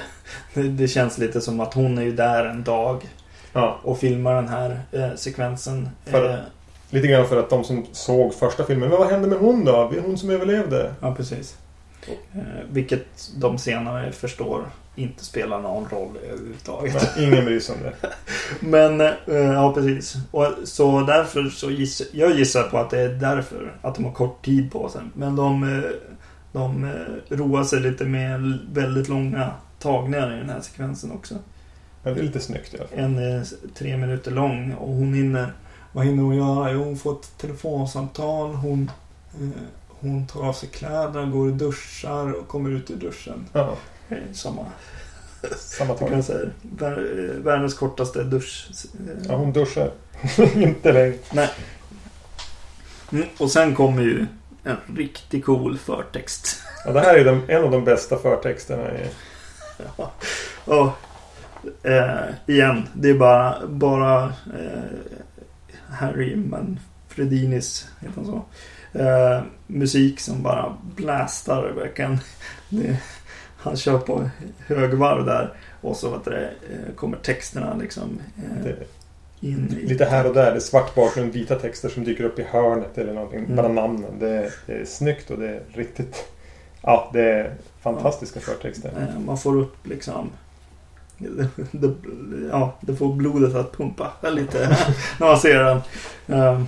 S2: Det, det känns lite som att hon är ju där en dag
S1: Ja.
S2: och filmar den här eh, sekvensen.
S1: För-
S2: Eh,
S1: Lite grann för att de som såg första filmen, men vad hände med hon då? Hon som överlevde?
S2: ja, precis. Eh, vilket de senare förstår inte spelar någon roll överhuvudtaget.
S1: Nej, ingen bryr sig om det. (laughs)
S2: Men, eh, ja precis. Och så därför så gissar jag gissar på att det är därför att de har kort tid på sig. Men de, eh, de eh, roar sig lite med väldigt långa tagningar i den här sekvensen också.
S1: Ja, det är lite snyggt i alla fall.
S2: En tre minuter lång och hon hinner... Vad hinner hon göra? Jo, hon får ett telefonsamtal. Hon, hon tar av sig kläderna, går och duschar och kommer ut ur duschen.
S1: Ja,
S2: Samma.
S1: samma
S2: Jag kan
S1: tag.
S2: säga. Vär- Världens kortaste dusch.
S1: Ja, hon duschar. (laughs) inte längre.
S2: Mm, och sen kommer ju en riktigt cool förtext.
S1: Ja, det här är de, en av de bästa förtexterna. I, (laughs)
S2: Ja. Och, eh, igen, det är bara, bara eh, Harry Manfredinis, heter han så? Eh, musik som bara blastar verkligen. Det, han kör på högvarv där. Och så vet du, eh, kommer texterna liksom eh,
S1: det,
S2: in i...
S1: lite här och där. Det är svart bakgrund, vita texter som dyker upp i hörnet eller någonting.
S2: Mm.
S1: Bara namnen. Det, det är snyggt och det är riktigt... Ja, det är fantastiska förtexter.
S2: Eh, Man får upp liksom... Det, det, ja, det får blodet att pumpa lite (laughs) när man ser den. Eh,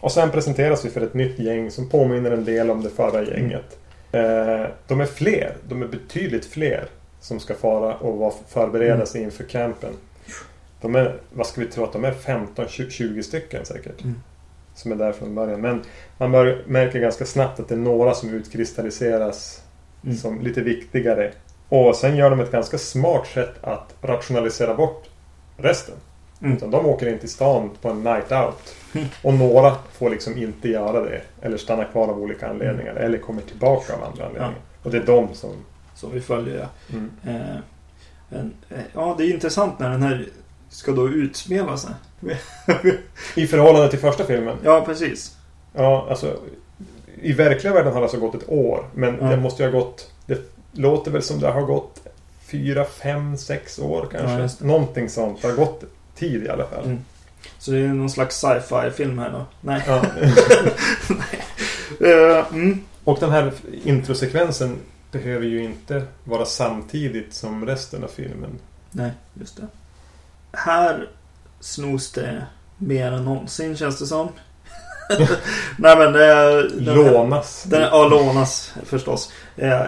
S1: Och sen presenteras vi för ett nytt gäng som påminner en del om det förra gänget. Eh, de är fler. De är betydligt fler som ska fara och förbereda
S2: Mm.
S1: sig inför campen. De är, vad ska vi tro att de är? 15-20 stycken säkert.
S2: Mm.
S1: Som är där från början. Men man bör, märker ganska snabbt att det är några som utkristalliseras
S2: Mm.
S1: som lite viktigare. Och sen gör de ett ganska smart sätt att rationalisera bort resten.
S2: Mm.
S1: Utan de åker in till stan på en night out. Och några får liksom inte göra det. Eller stanna kvar av olika anledningar.
S2: Mm.
S1: Eller kommer tillbaka av andra anledningar. Och det är de som...
S2: Som vi följer. ja.
S1: Mm.
S2: Eh, men, eh, ja, det är intressant när den här ska då utspela sig. (laughs)
S1: I förhållande till första filmen.
S2: Ja, precis.
S1: Ja, alltså. I verkliga världen har det alltså gått ett år. Men
S2: Ja.
S1: det måste ju ha gått... Det låter väl som det har gått fyra, fem, sex år
S2: Ja,
S1: kanske.
S2: det.
S1: Någonting sånt. Det har gått tid i alla fall.
S2: Mm. Så det är någon slags sci-fi film här då? Nej.
S1: Ja. (laughs)
S2: Eh, mm.
S1: Och den här introsekvensen behöver ju inte vara samtidigt som resten av filmen.
S2: Nej, just det. Här snos det mer än någonsin känns det som. (laughs) Nej men det... den-
S1: Lånas.
S2: Den, ja, lånas förstås. Eh,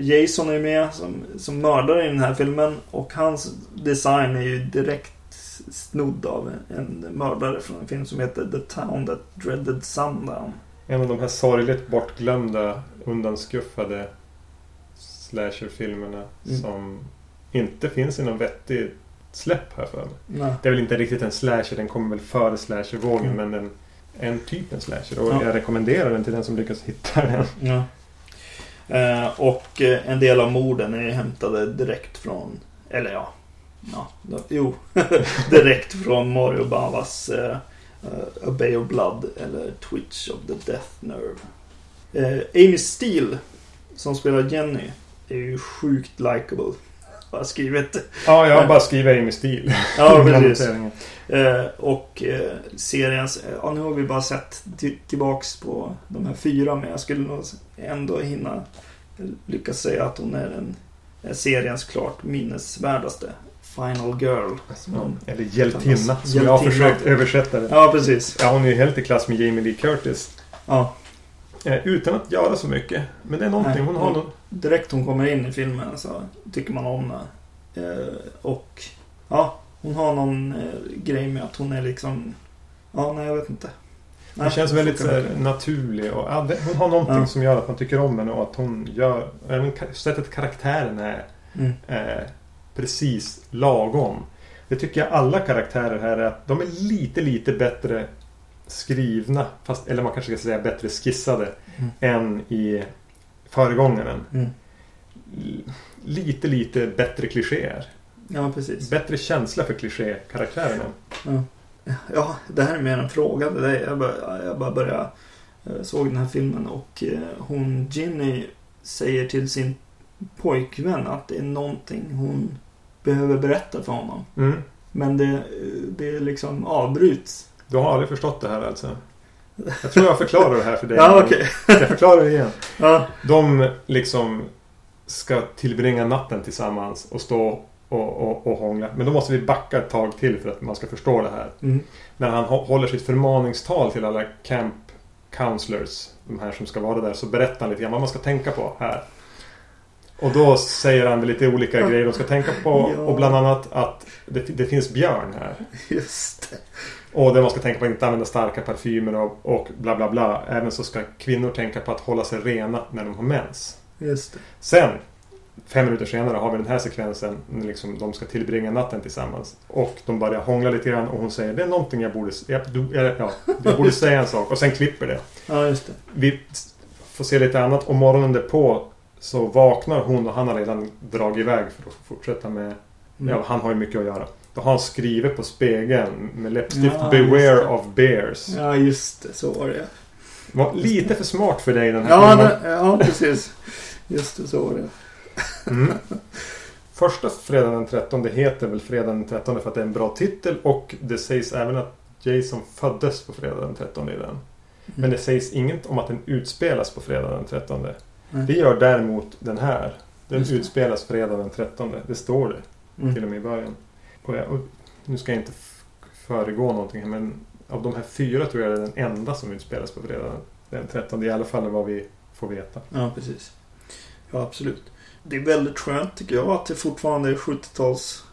S2: Jason är ju med som, som mördare i den här filmen. Och hans design är ju direkt snodd av en mördare från en film som heter The Town That Dreaded Sundown.
S1: En av de här sorgligt bortglömda, undanskuffade slasherfilmerna
S2: Mm.
S1: som inte finns i någon vettig släpp här för mig.
S2: Nej.
S1: Det är väl inte riktigt en slasher, den kommer väl före slashervågen
S2: Mm.
S1: men en, en typ en slasher. Och
S2: Ja.
S1: jag rekommenderar den till den som lyckas hitta den.
S2: Ja. Eh, och en del av morden är hämtade direkt från, eller ja, ja jo, (laughs) direkt från Mario Bavas eh, eh, A Bay of Blood eller Twitch of the Death Nerve. Eh, Amy Steele, som spelar Jenny, är ju sjukt likable. har skrivit.
S1: Ja, jag har bara skrivit Amy Steele.
S2: Ja, (laughs) precis. Eh, och eh, seriens, ja nu har vi bara sett till, tillbaks på de här fyra men jag skulle nog ändå hinna lyckas säga att hon är den seriens klart minnesvärdaste Final Girl. Som hon,
S1: Eller hjältinna, som jag har
S2: Hjältinna.
S1: försökt översätta det.
S2: ja, precis.
S1: Ja, hon är ju helt i klass med Jamie Lee Curtis.
S2: Ja,
S1: Eh, utan att göra så mycket. Men det är någonting.
S2: Nej,
S1: Hon har
S2: hon-
S1: någon...
S2: direkt hon kommer in i filmen så tycker man om henne. Eh, och ja, hon har någon eh, grej med att hon är liksom... Ja, nej jag vet inte.
S1: Det
S2: Nej,
S1: känns väldigt så naturlig. Och, ja, det, hon har någonting
S2: Ja.
S1: som gör att man tycker om henne och att hon gör... Även sättet karaktären är
S2: Mm.
S1: eh, precis lagom. Det tycker jag alla karaktärer här är att de är lite, lite bättre skrivna. Fast, eller man kanske ska säga bättre skissade.
S2: Mm.
S1: Än i föregångaren.
S2: Mm.
S1: Lite, lite bättre klichéer.
S2: Ja, precis.
S1: Bättre känsla för klichékaraktärerna.
S2: Ja. ja, det här är mer en fråga till dig. Jag bara, jag bara började... Jag såg den här filmen och eh, hon Ginny säger till sin pojkvän att det är någonting hon behöver berätta för honom.
S1: Mm.
S2: Men det, det liksom avbryts.
S1: Du har aldrig förstått det här alltså? Jag tror jag förklarar det här för dig. (laughs)
S2: Ja, okej.
S1: Jag förklarar det igen. (laughs)
S2: Ja,
S1: De liksom ska tillbringa natten tillsammans och stå och, och, och hångla. Men då måste vi backa ett tag till för att man ska förstå det här.
S2: mm.
S1: När han hå- håller sitt förmaningstal till alla camp counselors, de här som ska vara där, så berättar han lite grann vad man ska tänka på här. Och då säger han lite olika grejer de ska tänka på.
S2: Ja.
S1: Och bland annat att det, det finns björn här.
S2: just det.
S1: Och det man ska tänka på att inte använda starka parfymer och, och bla bla bla. Även så ska kvinnor tänka på att hålla sig rena när de har mens.
S2: Just det.
S1: Sen, fem minuter senare, har vi den här sekvensen. När liksom de ska tillbringa natten tillsammans. Och de börjar hångla lite grann och hon säger det är någonting jag borde, jag, eller, ja, jag borde säga en sak. Och sen klipper det.
S2: Ja, just det.
S1: Vi får se lite annat. Och morgonen därpå så vaknar hon och han har redan dragit iväg för att fortsätta med...
S2: Mm.
S1: Ja, han har ju mycket att göra. Då har han skrivit på spegeln med läppstift
S2: Ja,
S1: Beware of bears.
S2: Ja, just det. Så var det.
S1: Var lite för smart för dig den här
S2: Ja,
S1: filmen.
S2: ja precis. Just det, så var det.
S1: Mm. Första fredagen den 13 heter väl fredagen den 13 för att det är en bra titel och det sägs även att Jason föddes på fredagen den 13 i den. Men det sägs inget om att den utspelas på fredagen den 13.
S2: Nej.
S1: Det gör däremot den här. Den
S2: Just
S1: utspelas fredagen den 13. Det står det
S2: Mm.
S1: till och med i början. Och jag, och nu ska jag inte föregå någonting här men av de här fyra tror jag det är den enda som utspelas på fredagen den 13. I alla fall vad vi får veta.
S2: Ja, precis. Ja, absolut. Det är väldigt skönt tycker jag att det fortfarande är 70-tals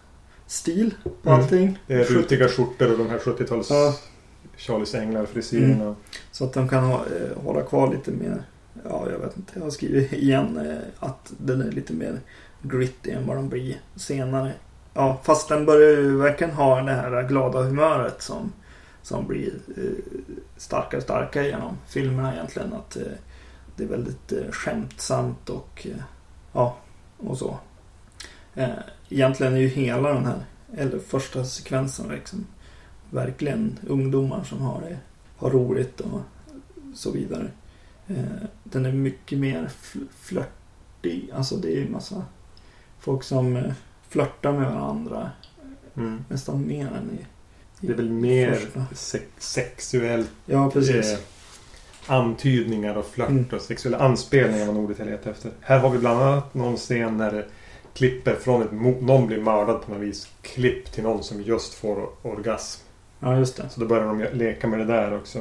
S2: stil på
S1: Mm.
S2: allting.
S1: Det är
S2: 70
S1: rutiga skjortor och de här 70-tals
S2: Ja.
S1: Charlies Änglar frisyrerna.
S2: Så att de kan ha, eh, hålla kvar lite mer, ja jag vet inte, jag har skrivit igen eh, att den är lite mer gritty än vad de blir senare. Ja, fast den börjar ju verkligen ha det här glada humöret som, som blir eh, starkare och starkare genom filmerna egentligen. Att eh, det är väldigt eh, skämtsamt och eh, ja, och så. Eh, egentligen är ju hela den här, eller första sekvensen liksom, verkligen ungdomar som har det har roligt och så vidare. Eh, den är mycket mer fl- flörtig. Alltså det är ju massa folk som eh, flörtar med varandra
S1: Mm.
S2: nästan mer än i, i
S1: Det är väl mer sex sexuellt
S2: Ja, precis.
S1: eh, antydningar och flört
S2: Mm.
S1: och sexuella anspelningar var ordet jag letade efter. Här har vi bland annat någon scen när det klipper från ett någon blir mördad på något vis. Klipp till någon som just får orgasm.
S2: Ja, just det.
S1: Så då börjar de leka med det där också.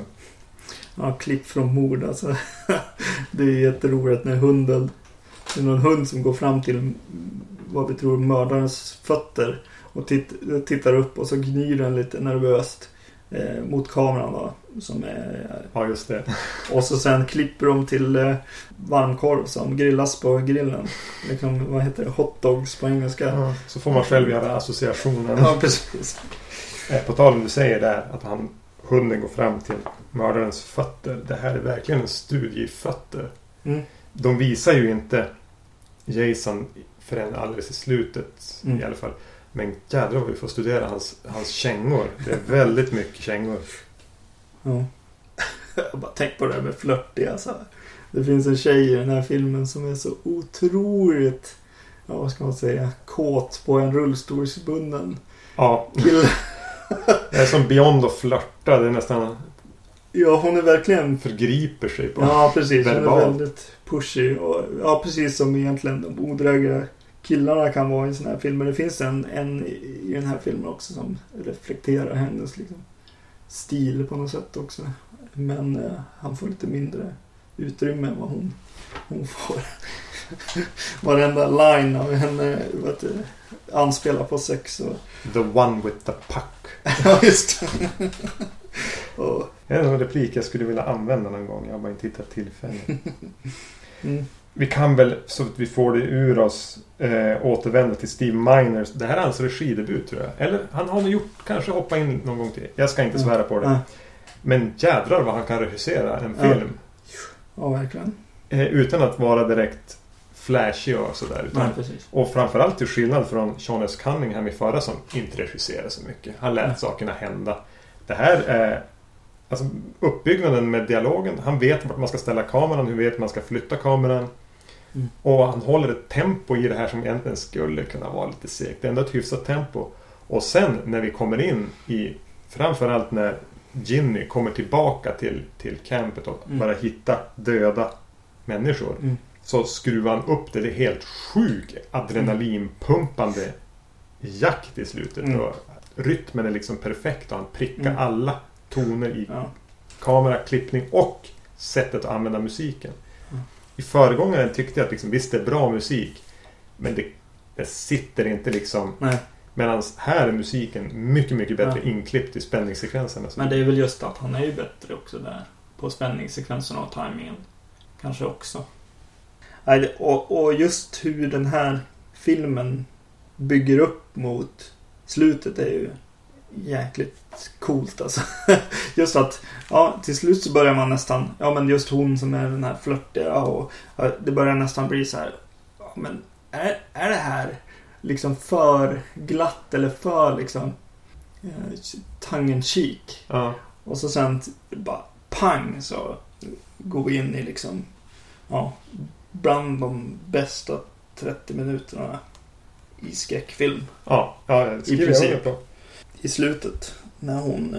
S2: Ja, klipp från mord alltså. (laughs) det är jätteroligt när hunden... Det är någon hund som går fram till vad vi tror mördarens fötter och titt, tittar upp och så gnyr den lite nervöst eh, mot kameran då. Som är,
S1: Ja, just det. (laughs)
S2: och så sen klipper de till eh, varmkorv som grillas på grillen. Liksom, vad heter det? Hotdogs på engelska.
S1: Ja, så får man själv göra associationen.
S2: Ja, precis.
S1: Eh, På tal om du säger där att han, hunden går fram till mördarens fötter. Det här är verkligen en studie i fötter.
S2: Mm.
S1: De visar ju inte Jason förrän alldeles i slutet
S2: Mm.
S1: i alla fall. Men jädrar vad vi får studera hans, hans kängor. Det är väldigt mycket kängor.
S2: Ja. (laughs) Jag bara tänk på det här med flörtig alltså. Det finns en tjej i den här filmen som är så otroligt ja, vad ska man säga, kåt på en rullstolsbunden
S1: Ja,
S2: kille. (laughs)
S1: det är som Beyond att flörta. Det är nästan
S2: Ja, hon är verkligen...
S1: förgriper sig på.
S2: Ja, precis. Hon är väldigt pushy. Och, ja, precis som egentligen de odrägliga killarna kan vara i såna här filmer. Det finns en, en i den här filmen också som reflekterar hennes liksom, stil på något sätt också. Men eh, han får lite mindre utrymme än vad hon, hon får. (laughs) Varenda line av henne vet du, anspelar på sex och...
S1: The one with the puck. (laughs)
S2: Ja, just det. (laughs) och,
S1: Det är en replik jag skulle vilja använda någon gång. Jag har bara inte hittat tillfälle. (laughs)
S2: mm,
S1: Vi kan väl, så att vi får det ur oss, eh, återvända till Steve Miners. Det här är hans regidebut tror jag. Eller han har nog gjort, kanske hoppa in någon gång till. Jag ska inte svära på det.
S2: ja,
S1: Men jädrar vad han kan regissera en
S2: Ja.
S1: film.
S2: ja, verkligen.
S1: Eh, utan att vara direkt flashig och sådär. Utan,
S2: Nej,
S1: och framförallt till skillnad från Sean S. Cunningham i förra som inte regisserade så mycket. Han lät
S2: Nej.
S1: sakerna hända. Det här är alltså, uppbyggnaden med dialogen. Han vet vart man ska ställa kameran, hur vet man ska flytta kameran.
S2: Mm.
S1: Och han håller ett tempo i det här som egentligen skulle kunna vara lite segt. Det är ändå ett hyfsat tempo. Och sen när vi kommer in i Framförallt när Ginny kommer tillbaka till, till campet och
S2: Mm.
S1: bara hitta döda människor.
S2: Mm.
S1: Så skruvar han upp det. Det är helt sjuk adrenalinpumpande jakt i slutet.
S2: Mm.
S1: Och rytmen är liksom perfekt och han prickar
S2: Mm.
S1: alla toner i
S2: Ja.
S1: kamera, klippning och sättet att använda musiken.
S2: Mm.
S1: I föregångaren tyckte jag att liksom, visst det är bra musik men det, det sitter inte liksom
S2: Nej,
S1: Medan här är musiken mycket, mycket bättre
S2: Ja.
S1: inklippt i spänningssekvenserna.
S2: men det är väl just att han är ju bättre också där. På spänningssekvenserna och tajmingen. Kanske också. Och, och just hur den här filmen bygger upp mot slutet är ju jäkligt coolt alltså. (laughs) Just att, ja, till slut så börjar man nästan, ja men just hon som är den här flörtiga och ja, det börjar nästan bli så här, ja men är, är det här liksom för glatt eller för liksom eh, cheek?
S1: Ja,
S2: Och så sen bara pang så går vi in i liksom, ja, bland de bästa 30 minuterna i skräckfilm.
S1: ja, ja det jag
S2: princip.
S1: på.
S2: I slutet när hon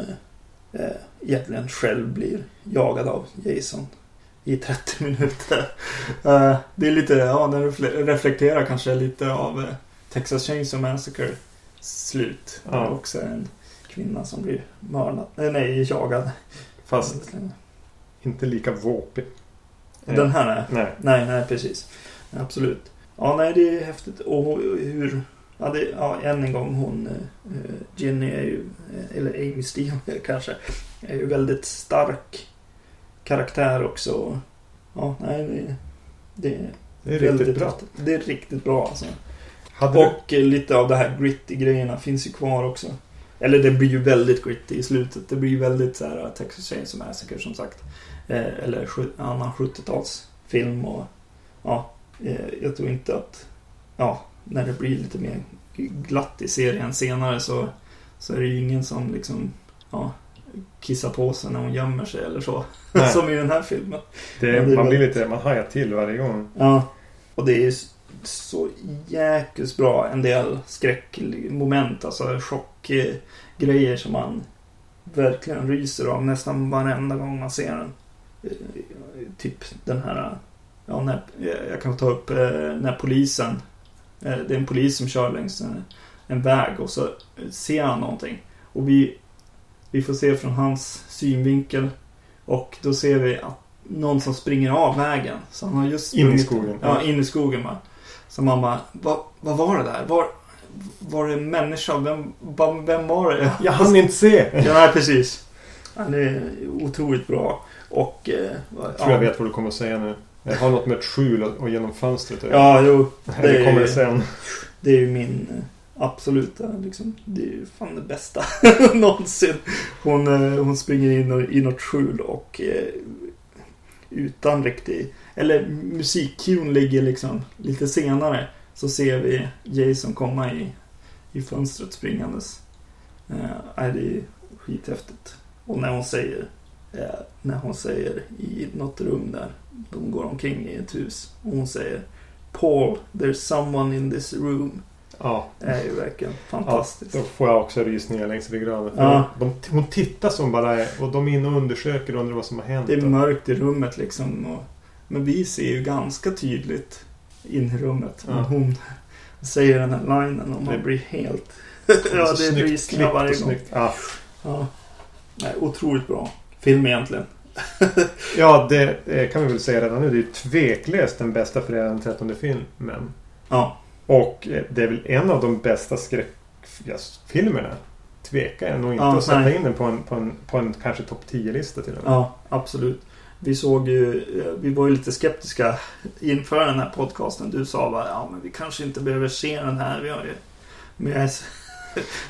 S2: eh, egentligen själv blir jagad av Jason i 30 minuter. (laughs) Eh, det är lite, ja, den refle- reflekterar kanske lite av eh, Texas Chainsaw Massacre slut.
S1: Ja.
S2: Det är också en kvinna som blir mördad, eh, nej, jagad.
S1: Fast inte lika våpig.
S2: Den här är
S1: Nej.
S2: Nej, nej precis. Absolut. Ja, nej det är häftigt. Och hur... Ja, det, ja än en gång hon... eh, Ginny är ju... Eller Amy Steel (laughs) kanske. Är ju väldigt stark karaktär också. Ja, nej det... Det är,
S1: Det är riktigt
S2: väldigt
S1: bra.
S2: häftigt. Det är riktigt bra alltså.
S1: Hade du...
S2: Och eh, lite av det här gritty-grejerna finns ju kvar också. Eller det blir ju väldigt gritty i slutet. Det blir ju väldigt så här Texas Chainsaw Massacre som sagt. Eh, eller annan 70-talsfilm och ja, eh, jag tror inte att ja, när det blir lite mer glatt i serien senare så, så är det ju ingen som liksom ja, kissar på sig när hon gömmer sig eller så. (laughs) Som i den här filmen.
S1: Det, man blir
S2: väldigt-
S1: lite... Man hajar till varje gång.
S2: Ja, och det är så jäkligt bra en del skräckmoment, alltså chockgrejer som man verkligen ryser av nästan varenda gång man ser den. Eh, Typ den här, ja, när, jag kan ta upp eh, när polisen, eh, det är en polis som kör längs en, en väg och så ser han någonting. Och vi, vi får se från hans synvinkel och då ser vi att någon som springer av vägen. Så han har just
S1: In i
S2: sprungit-
S1: skogen.
S2: Ja, in i skogen bara. Så man bara, vad, vad var det där? Var, var det en människa? Vem, vem var det?
S1: Jag hann inte se!
S2: Ja, nej, precis. Han är otroligt bra. Och... Eh,
S1: Jag tror jag vet vad du kommer att säga nu. Jag har något med ett skjul och, genom fönstret.
S2: Ja, jo. (laughs)
S1: det,
S2: det
S1: kommer sen.
S2: Det är ju min eh, absoluta, liksom. Det är ju fan det bästa (laughs) någonsin. Hon, eh, hon springer in i något skjul och eh, utan riktig... Eller musikcuen ligger liksom lite senare. Så ser vi Jason komma i, i fönstret springandes. Eh, det är skithäftigt. Och när hon säger eh, när hon säger i något rum där. De går omkring i ett hus. Och hon säger Paul, there's someone in this room.
S1: Ja,
S2: är ju verkligen
S1: ja,
S2: fantastiskt.
S1: då får jag också rysningar längs ryggraden.
S2: Ja.
S1: De, hon tittar som bara är och de är inne och undersöker och undrar vad som har hänt.
S2: Det är mörkt i rummet liksom. Och, men vi ser ju ganska tydligt in i rummet. Men hon säger den här linen och man blir helt... (laughs) Ja,
S1: så
S2: det är rysningar varje gång.
S1: Ja.
S2: Ja. Nej, otroligt bra film egentligen. (laughs)
S1: ja, det eh, kan vi väl säga redan nu. Det är tveklöst den bästa fredagen den 13 filmen.
S2: Ja.
S1: Och eh, det är väl en av de bästa skräckfilmerna. Tvekar jag nog inte
S2: Ja,
S1: att sätta in den på en, på en, på en kanske topp 10-lista till och med.
S2: Ja, absolut. Vi såg ju, eh, vi var ju lite skeptiska inför den här podcasten. Du sa bara, ja men vi kanske inte behöver se den här. Vi har ju, men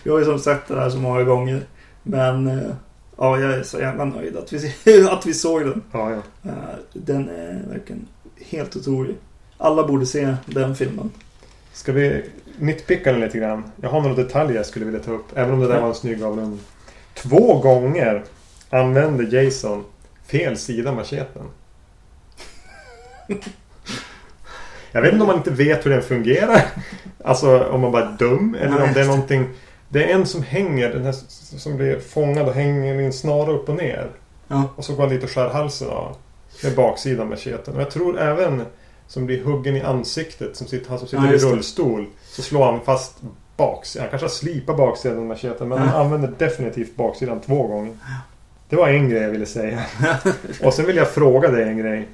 S2: vi (laughs) har ju som sagt det här så många gånger. Men eh, ja, jag är så jävla nöjd att vi, (laughs) att vi såg den.
S1: Ja, ja.
S2: Eh, Den är verkligen helt otrolig. Alla borde se den filmen.
S1: Ska vi nitpicka den lite grann? Jag har några detaljer jag skulle vilja ta upp. Även om det där var en snygg avrundning. Två gånger använde Jason fel sida macheten. Jag vet inte om man inte vet hur den fungerar. Alltså om man bara är dum. Eller om det är någonting. Det är en som hänger. Den här som blir fångad och hänger i en snara upp och ner.
S2: Ja.
S1: Och så går han dit och skär halsen av. Med baksidan macheten. Och jag tror även som blir huggen i ansiktet. Som sitter, han som sitter
S2: Ja,
S1: i rullstol. Så slår han fast baksidan. Han kanske har slipat baksidan av macheten. Men
S2: Ja.
S1: han använder definitivt baksidan två gånger. Det var en grej jag ville säga. och sen vill jag fråga dig en grej.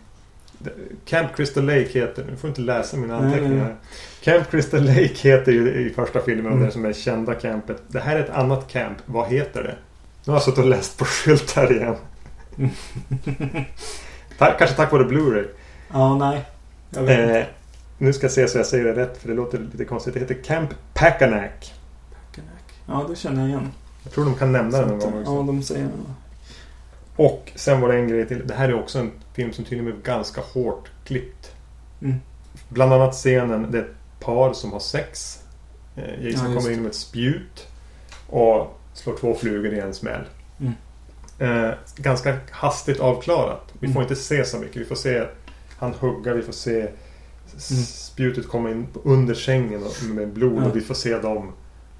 S1: Camp Crystal Lake heter... Nu får inte läsa mina anteckningar.
S2: nej,
S1: Camp Crystal Lake heter ju i första filmen.
S2: Mm.
S1: det som är kända campet. Det här är ett annat camp. Vad heter det? Nu har jag suttit och läst på skyltar igen. (laughs) Kanske tack vare Blu-ray.
S2: Ja, nej. Jag vet inte.
S1: Eh, nu ska jag se så jag säger det rätt för det låter lite konstigt. Det heter Camp Packanack.
S2: Ja, det känner jag igen.
S1: Jag tror de kan nämna det någon gång också.
S2: Ja, de säger det.
S1: Och sen var det en grej till. Det här är också en film som tydligen blev ganska hårt klippt.
S2: Mm.
S1: Bland annat scenen. Det är ett par som har sex. Eh, Jason
S2: Ja,
S1: kommer in med ett spjut. Och slår två flugor i en smäll.
S2: Mm.
S1: Eh, ganska hastigt avklarat. Vi får
S2: Mm.
S1: inte se så mycket. Vi får se han hugga. Vi får se
S2: Mm.
S1: spjutet komma in under sängen med blod. Och vi får se dem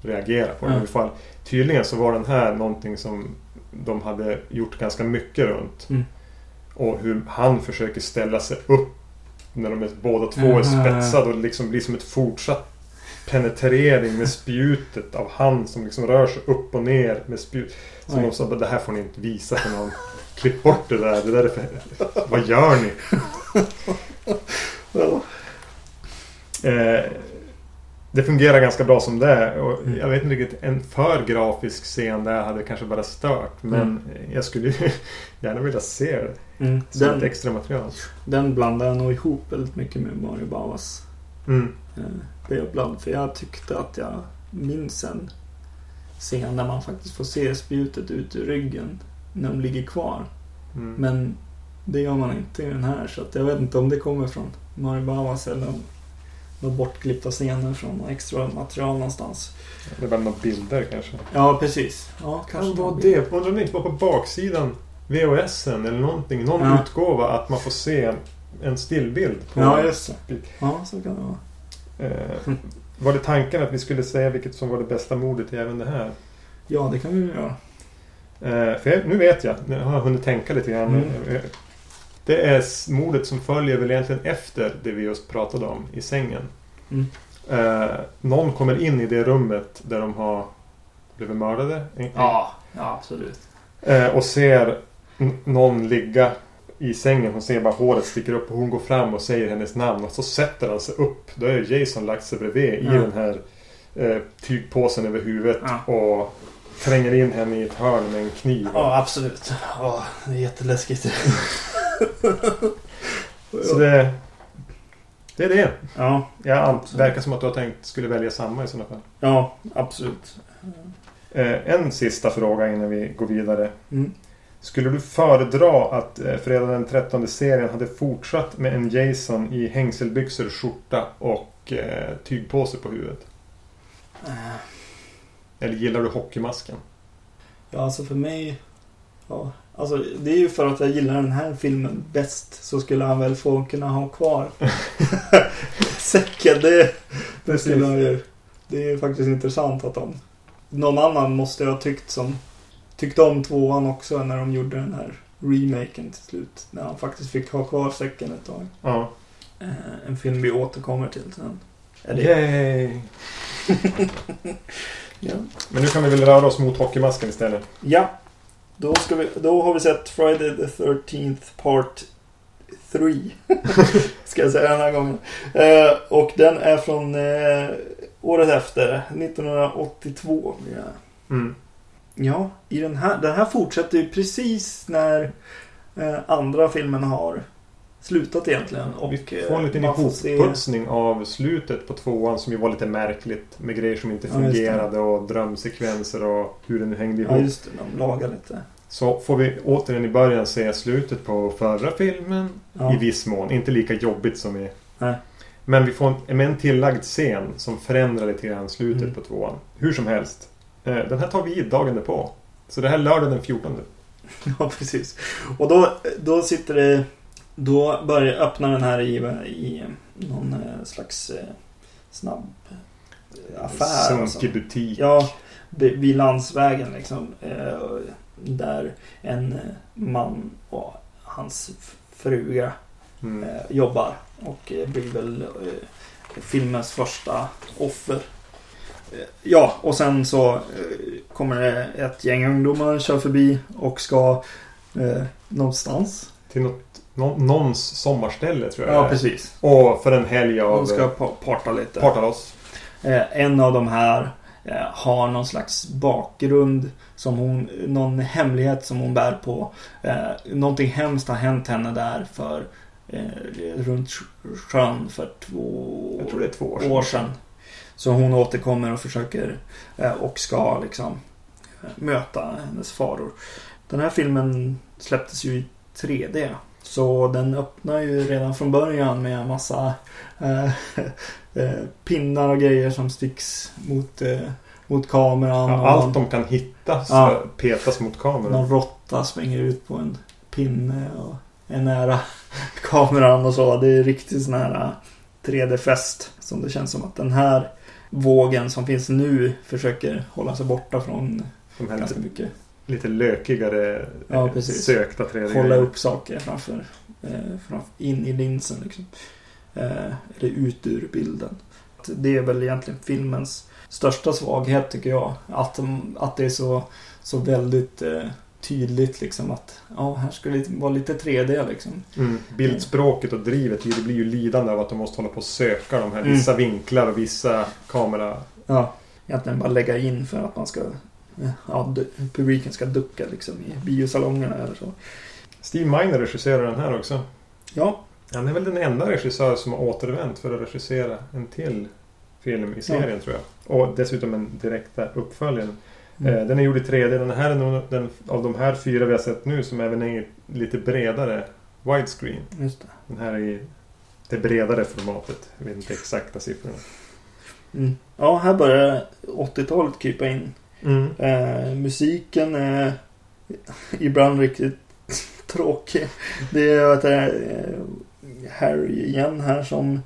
S1: reagera på det.
S2: Ja.
S1: I fall, tydligen så var den här någonting som de hade gjort ganska mycket runt.
S2: Mm.
S1: Och hur han försöker ställa sig upp när de är båda två är
S2: Aha.
S1: spetsade och liksom blir som ett fortsatt penetrering med spjutet av han som liksom rör sig upp och ner med spjut. Så
S2: Oj.
S1: de sa det här får ni inte visa för någon. Klipp bort det där. Det där är för... Vad gör ni?
S2: Ja.
S1: Eh, det fungerar ganska bra som det är. Och
S2: Mm.
S1: Jag vet inte riktigt. En för grafisk scen där hade kanske bara stört. Men
S2: Mm.
S1: jag skulle (laughs) gärna vilja se det.
S2: Mm.
S1: Som ett
S2: Den,
S1: extra material.
S2: den blandar jag nog ihop väldigt mycket med Mario Bavas
S1: Mm.
S2: eh, Beoblad. För jag tyckte att jag minns en scen där man faktiskt får se spjutet ut ur ryggen när de ligger kvar.
S1: Mm.
S2: Men det gör man inte i den här. Så att jag vet inte om det kommer från Mario Bavas eller om några bortklippta scener från något extra material någonstans.
S1: Det är några bilder kanske.
S2: Ja, precis. Ja,
S1: Kan
S2: kanske
S1: vara
S2: någon
S1: det. Undrar om det inte var på baksidan VHSen eller någonting. Någon
S2: Ja.
S1: utgåva att man får se en stillbild. På
S2: Ja, just det. Ja, så kan det vara.
S1: Eh, var det tanken att vi skulle säga vilket som var det bästa mordet i även det här?
S2: Ja, det kan vi väl göra.
S1: Eh, för jag, nu vet jag. Nu har jag hunnit tänka lite grann.
S2: Mm.
S1: Det är mordet som följer väl egentligen efter det vi just pratade om i sängen.
S2: Mm.
S1: Eh, någon kommer in i det rummet där de har blivit mördade.
S2: Ja, ja absolut.
S1: Eh, och ser någon ligga i sängen. Hon ser bara håret sticker upp och hon går fram och säger hennes namn. Och så sätter han sig upp. Då är Jason lagt sig bredvid i
S2: Ja.
S1: den här eh, tygpåsen över huvudet.
S2: Ja.
S1: Och tränger in henne i ett hörn med en kniv.
S2: Ja, absolut. Ja, det är jätteläskigt. (laughs) (laughs)
S1: Så det, det är det.
S2: Ja,
S1: Jag ant- verkar som att du har tänkt skulle välja samma i sådana fall.
S2: ja absolut.
S1: Eh, en sista fråga innan vi går vidare.
S2: Mm.
S1: Skulle du föredra att eh, Fredag den 13 serien hade fortsatt med en Jason i hängselbyxor, skjorta och eh, tygpåse på huvudet?
S2: Eh,
S1: Eller gillar du hockeymasken?
S2: Ja, alltså för mig... Ja, Alltså det är ju för att jag gillar den här filmen bäst. Så skulle han väl få kunna ha kvar (laughs) säcken. Det, det skulle han ju. Det är faktiskt intressant att de... Någon annan måste ha tyckt som... Tyckte om tvåan också när de gjorde den här remaken till slut. När han faktiskt fick ha kvar säcken ett tag.
S1: Ja.
S2: Eh, en film vi återkommer till sen. Är det...
S1: Yay! (laughs)
S2: Ja.
S1: Men nu kan vi väl röra oss mot hockeymasken istället.
S2: ja. Då, ska vi, då har vi sett Friday the 13th Part 3. (laughs) ska jag säga den här gången. Eh, och den är från eh, året efter, 1982. Ja.
S1: Mm.
S2: Ja, i den här, den här fortsätter ju precis när eh, andra filmen har slutat egentligen. Och,
S1: vi får en liten
S2: eh, man får se-
S1: ihopputsning av slutet på tvåan som ju var lite märkligt. Med grejer som inte
S2: Ja,
S1: fungerade och drömsekvenser och hur det nu hängde ihop.
S2: Ja, just det. De lagar lite.
S1: Så får vi återigen i början se slutet på förra filmen.
S2: Ja.
S1: I viss mån. Inte lika jobbigt som i...
S2: Nej.
S1: Men vi får en, en tillagd scen som förändrar lite grann slutet
S2: Mm.
S1: på tvåan. Hur som helst. Eh, den här tar vi i dagen på. Så det här är lördag den 14. (laughs)
S2: Ja, precis. Och då, då sitter det... Då börjar öppna den här i, i någon eh, slags eh, snabb affär.
S1: Sunkig butik.
S2: Ja, vid landsvägen liksom. Där en man och hans fruga
S1: Mm.
S2: eh, jobbar. Och eh, blir väl eh, filmens första offer. Ja, och sen så kommer det ett gäng ungdomar kör förbi och ska eh, någonstans.
S1: Till något, nå, någons sommarställe tror jag
S2: Ja, precis.
S1: Och för en helg av
S2: De ska pa- parta lite.
S1: Partalos.
S2: Eh, en av de här har någon slags bakgrund som hon, någon hemlighet som hon bär på. Eh, någonting hemskt har hänt henne där för eh, runt sjön för två
S1: Jag tror det är två år sedan.
S2: år sedan. Så hon återkommer och försöker eh, och ska liksom eh, möta hennes faror. Den här filmen släpptes ju i 3D. Så den öppnar ju redan från början med en massa eh, (laughs) eh, pinnar och grejer som sticks mot, eh, mot kameran.
S1: Ja, allt de kan hitta
S2: Ja.
S1: petas mot kameran.
S2: någon råtta springer ut på en pinne och är nära (laughs) kameran och så. Det är riktigt sån här äh, 3D-fest. Som det känns som att den här vågen som finns nu försöker hålla sig borta från
S1: De här
S2: ganska
S1: lite,
S2: mycket.
S1: lite lökigare
S2: Ja,
S1: eh,
S2: precis.
S1: sökta 3D.
S2: Hålla upp saker framför, eh, framför in i linsen liksom. Eh, eller ut ur bilden. Det är väl egentligen filmens största svaghet tycker jag. Att, att det är så, så väldigt eh, tydligt liksom att ja, här skulle det vara lite 3D liksom.
S1: Mm. Bildspråket och drivet det blir ju lidande av att de måste hålla på och söka de här
S2: Mm.
S1: vissa vinklar och vissa kamera...
S2: Ja, egentligen bara lägga in för att man ska ja, publiken ska ducka liksom i biosalongerna eller så.
S1: Steve Miner regisserar den här också.
S2: Ja,
S1: Han är väl den enda regissör som har återvänt för att regissera en till film i serien tror jag. Och dessutom en direkta uppföljaren.
S2: Mm.
S1: Eh, Den är gjord i 3D. Den här är nog den av de här fyra vi har sett nu som även är lite bredare widescreen.
S2: just det.
S1: Den här är i det bredare formatet. Jag vet inte exakta siffrorna.
S2: Mm. Ja, här börjar 80-talet krypa in.
S1: Mm.
S2: Eh, musiken är ibland riktigt (laughs) tråkig. Det är du, eh, Harry igen här som,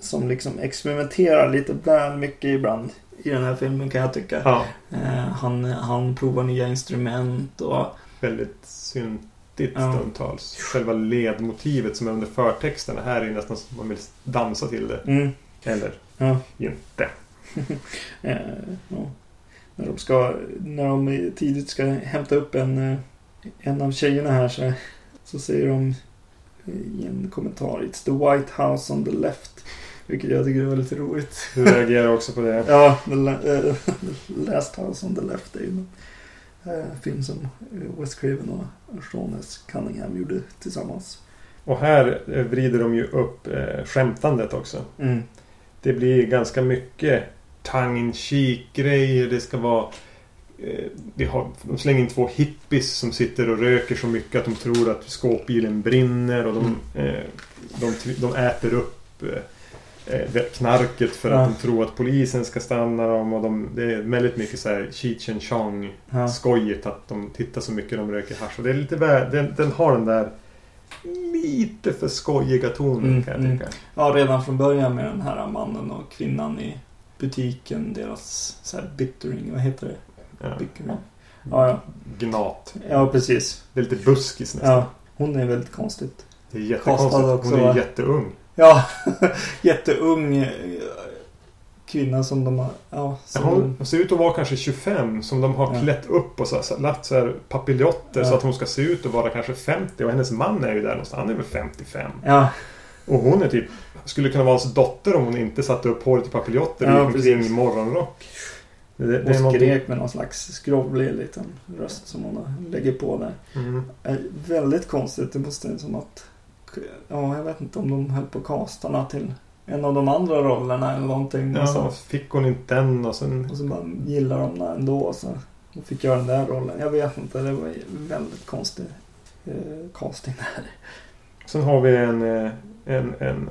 S2: som liksom experimenterar lite väl mycket ibland i den här filmen kan jag tycka.
S1: Ja,
S2: Eh, han, han provar nya instrument och
S1: väldigt syntigt
S2: Ja.
S1: stundtals. Själva ledmotivet som är under förtexterna här är nästan som man vill dansa till det.
S2: mm,
S1: Eller
S2: ja,
S1: inte. (laughs)
S2: eh, ja. När de ska, när de tidigt ska hämta upp en, eh, en av tjejerna här så, så säger de i en kommentar It's the White House on the left. Vilket jag tycker är väldigt roligt.
S1: Du reagerar också på det. (laughs)
S2: Ja, the, eh, (laughs) Last House on the left är ju en eh, film som eh, Wes Craven och Sean S. Cunningham gjorde tillsammans.
S1: Och här eh, vrider de ju upp eh, skämtandet också.
S2: Mm.
S1: Det blir ganska mycket tongue in grejer. Det ska vara... Eh, vi har, de slänger in två hippies som sitter och röker så mycket att de tror att skåpbilen brinner och de,
S2: Mm.
S1: eh, de, de äter upp eh, knarket för
S2: Ja.
S1: att de tror att polisen ska stanna dem. Och de, det är väldigt mycket så här Cheech and Chong
S2: Ja.
S1: skojigt att de tittar så mycket de röker hasch. Och det är lite väl, den, den har den där lite för skojiga tonen
S2: Mm,
S1: kan jag
S2: mm.
S1: tycka.
S2: Ja, redan från början med den här mannen och kvinnan i butiken. Deras så här bittering, vad heter det?
S1: Ja.
S2: Bickering. Ja, ja.
S1: Gnat.
S2: Ja, precis.
S1: Det är lite buskis nästan.
S2: Ja, hon är väldigt konstigt.
S1: Det är jättekonstigt. Hon är
S2: va?
S1: jätteung.
S2: Ja, (laughs) jätteung eh, kvinna som de har... Ja,
S1: Ja,
S2: som
S1: Hon ser ut att vara kanske 25 som de har
S2: Ja.
S1: klätt upp och så, så, lagt så här papiljotter
S2: Ja.
S1: så att hon ska se ut att vara kanske 50 och hennes man är ju där någonstans. Han är väl 55.
S2: Ja,
S1: Och hon är typ skulle kunna vara hans dotter om hon inte satte upp håret i papiljotter
S2: Ja,
S1: och gick omkring i morgonrock. Det, det,
S2: och
S1: någonting-
S2: skrek med någon slags skrovlig liten röst som hon lägger på där.
S1: Mm.
S2: Eh, Väldigt konstigt. Det måste som att... Ja, jag vet inte om de höll på kastarna till en av de andra rollerna eller någonting. Och, så,
S1: Ja, fick hon inte den och sen...
S2: och så bara gillar de den ändå. Så hon fick göra den där rollen. Jag vet inte. Det var väldigt konstig eh, casting där.
S1: Sen har vi en... eh, en, en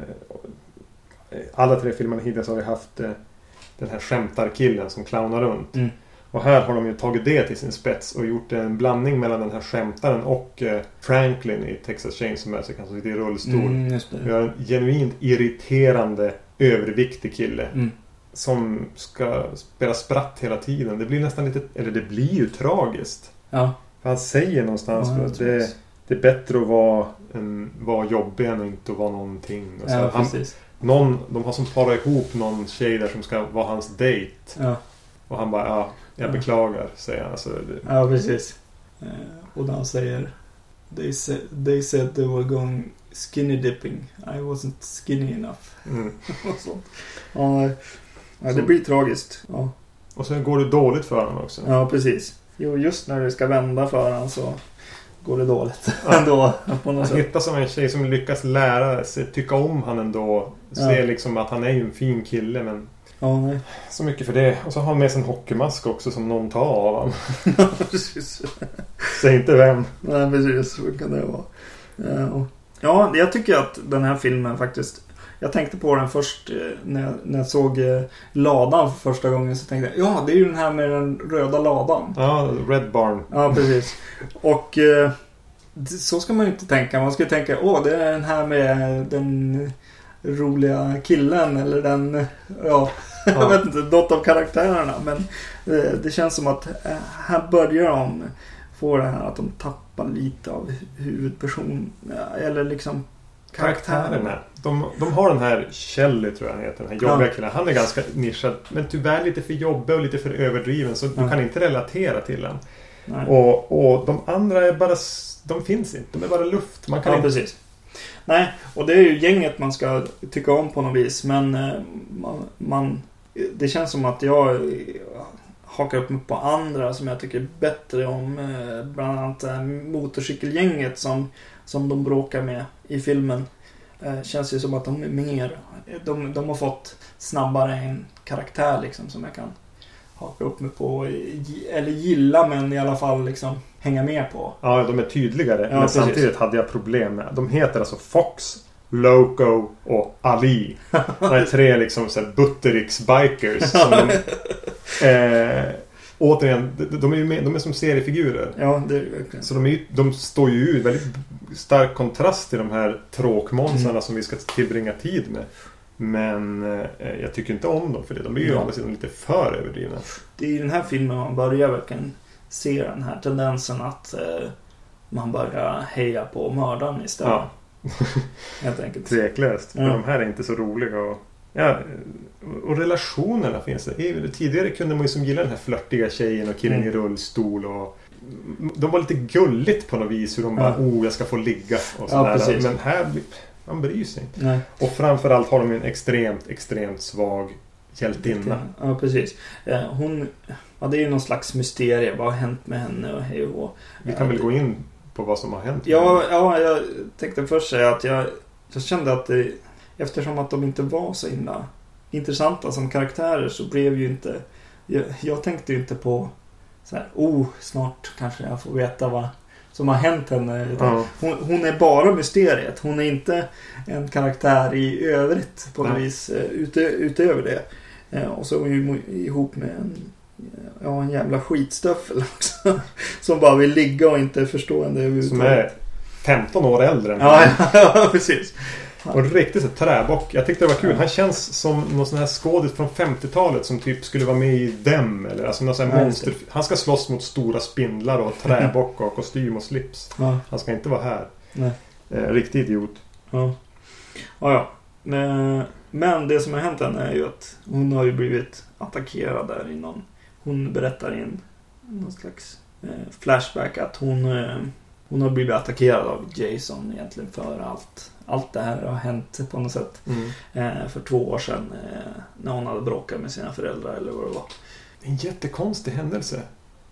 S1: alla tre filmerna hittills har vi haft eh, den här skämtarkillen som clownar runt.
S2: Mm.
S1: Och här har de ju tagit det till sin spets och gjort en blandning mellan den här skämtaren och eh, Franklin i Texas Chainsaw Massacre som sitter i rullstol.
S2: Mm,
S1: Vi har en genuint irriterande överviktig kille
S2: Mm.
S1: som ska spela spratt hela tiden. Det blir nästan lite, eller det blir ju tragiskt.
S2: Ja.
S1: För han säger någonstans
S2: Ja,
S1: att det,
S2: det.
S1: är bättre att vara, en, vara jobbig än att inte vara någonting.
S2: Ja,
S1: han. Någon, de har som parat ihop någon tjej där som ska vara hans dejt.
S2: Ja,
S1: Och han bara, ja, jag
S2: Ja.
S1: beklagar, säger han. Alltså, det,
S2: ja precis. Eh, och han säger they said, they said they were going skinny dipping. I wasn't skinny enough.
S1: mm. (laughs)
S2: och sånt. Ja, ja, det blir tragiskt. Ja.
S1: Och sen går det dåligt för honom också.
S2: ja, precis. Jo, just när det ska vända för honom så går det dåligt
S1: Ja. (laughs)
S2: ändå. På något
S1: Han
S2: sätt.
S1: hittar som en tjej som lyckas lära sig tycka om han ändå.
S2: Ja.
S1: Ser liksom att han är ju en fin kille men
S2: Ja, nej.
S1: så mycket för det. Och så har han med sig en hockeymask också som någon tar av honom. (laughs)
S2: precis.
S1: Säg inte vem.
S2: Nej, precis. Så kan det vara. Ja, ja, jag tycker att den här filmen faktiskt... Jag tänkte på den först eh, när jag, när jag såg eh, ladan för första gången. Så tänkte jag, ja det är ju den här med den röda ladan.
S1: Ja, Red Barn.
S2: Ja, precis. Och eh, så ska man ju inte tänka. Man ska ju tänka, åh det är den här med den roliga killen eller den, ja, (laughs) jag
S1: Ja.
S2: vet inte, något av karaktärerna. Men eh, det känns som att eh, här börjar de få det här att de tappar lite av huvudperson. ja, Eller liksom karaktärerna.
S1: De, de har den här Kelly tror jag han heter. Den här jobbiga killen. Han är ganska nischad. Men tyvärr lite för jobbig och lite för överdriven. Så du
S2: Ja.
S1: kan inte relatera till.
S2: Nej.
S1: Och, och de andra är bara... De finns inte. De är bara luft. Man kan
S2: Ja,
S1: inte...
S2: precis. Nej, och det är ju gänget man ska tycka om på något vis. Men eh, man, man, det känns som att jag eh, hakar upp mig på andra som jag tycker bättre om. Eh, bland annat motorcykelgänget som, som de bråkar med i filmen. Känns ju som att de är mer... De, de har fått snabbare en karaktär liksom som jag kan haka upp mig på. Eller gilla men i alla fall liksom hänga med på.
S1: Ja, de är tydligare.
S2: Ja,
S1: men
S2: precis.
S1: samtidigt hade jag problem med... De heter alltså Fox, Loco och Ali. Det är tre liksom så här Buttericks-bikers. Som de, (laughs) eh, återigen, de, de är ju med, de är som seriefigurer.
S2: Ja, det är det verkligen.
S1: Så de, är, de står ju ut väldigt stark kontrast till de här tråkmånsarna
S2: Mm.
S1: som vi ska tillbringa tid med. Men eh, jag tycker inte om dem för det. De är ju
S2: Ja.
S1: å andra sidan lite för överdrivna.
S2: Det är i den här filmen man börjar verkligen se den här tendensen att eh, man börjar heja på mördaren istället.
S1: Ja. (laughs)
S2: Helt enkelt.
S1: Tveklöst. För
S2: Ja.
S1: de här är inte så roliga. Och, ja, och relationerna finns det. Tidigare kunde man ju som gilla den här flörtiga tjejen och killen
S2: Mm.
S1: i rullstol. Och, de var lite gulligt på något vis. Hur de bara,
S2: Ja.
S1: oh jag ska få ligga. Och
S2: Ja,
S1: sådär.
S2: precis.
S1: Men här, blir- man bryr sig inte.
S2: Nej.
S1: Och framförallt har de en extremt, extremt svag hjältinna.
S2: Ja, precis. Eh, hon... Ja, det är ju någon slags mysterie. Vad har hänt med henne och hej och.
S1: Vi kan väl gå in på vad som har hänt.
S2: Ja, ja, jag tänkte först säga att jag, jag kände att det, eftersom att de inte var så himla intressanta som karaktärer så blev ju inte... Jag, jag tänkte ju inte på så här, oh, snart kanske jag får veta vad som har hänt henne.
S1: Ja.
S2: hon, hon är bara mysteriet. Hon är inte en karaktär i övrigt på något vis eh, ute, utöver det. Eh, och så är hon ju ihop med en, ja, en jävla skitstöffel (laughs) också. Som bara vill ligga och inte är förstående
S1: Som
S2: överhuvudtaget.
S1: är 15 år äldre än
S2: ja, (laughs) ja, precis.
S1: Och riktigt så träbock. Jag tyckte det var kul. Han känns som någon sån här skådis från 50-talet som typ skulle vara med i Dem. Eller alltså någon sån här
S2: Ja,
S1: monster. Han ska slåss mot stora spindlar och träbock och kostym och slips.
S2: Ja,
S1: Han ska inte vara här.
S2: nej.
S1: Eh, riktig idiot.
S2: Ja. Ja, ja. Men, men det som har hänt henne är ju att hon har ju blivit attackerad där i någon... Hon berättar i en någon slags eh, flashback att hon, eh, hon har blivit attackerad av Jason egentligen för allt. Allt det här har hänt på något sätt.
S1: Mm.
S2: Eh, för två år sedan eh, när hon hade bråkat med sina föräldrar eller vad det var.
S1: En jättekonstig händelse.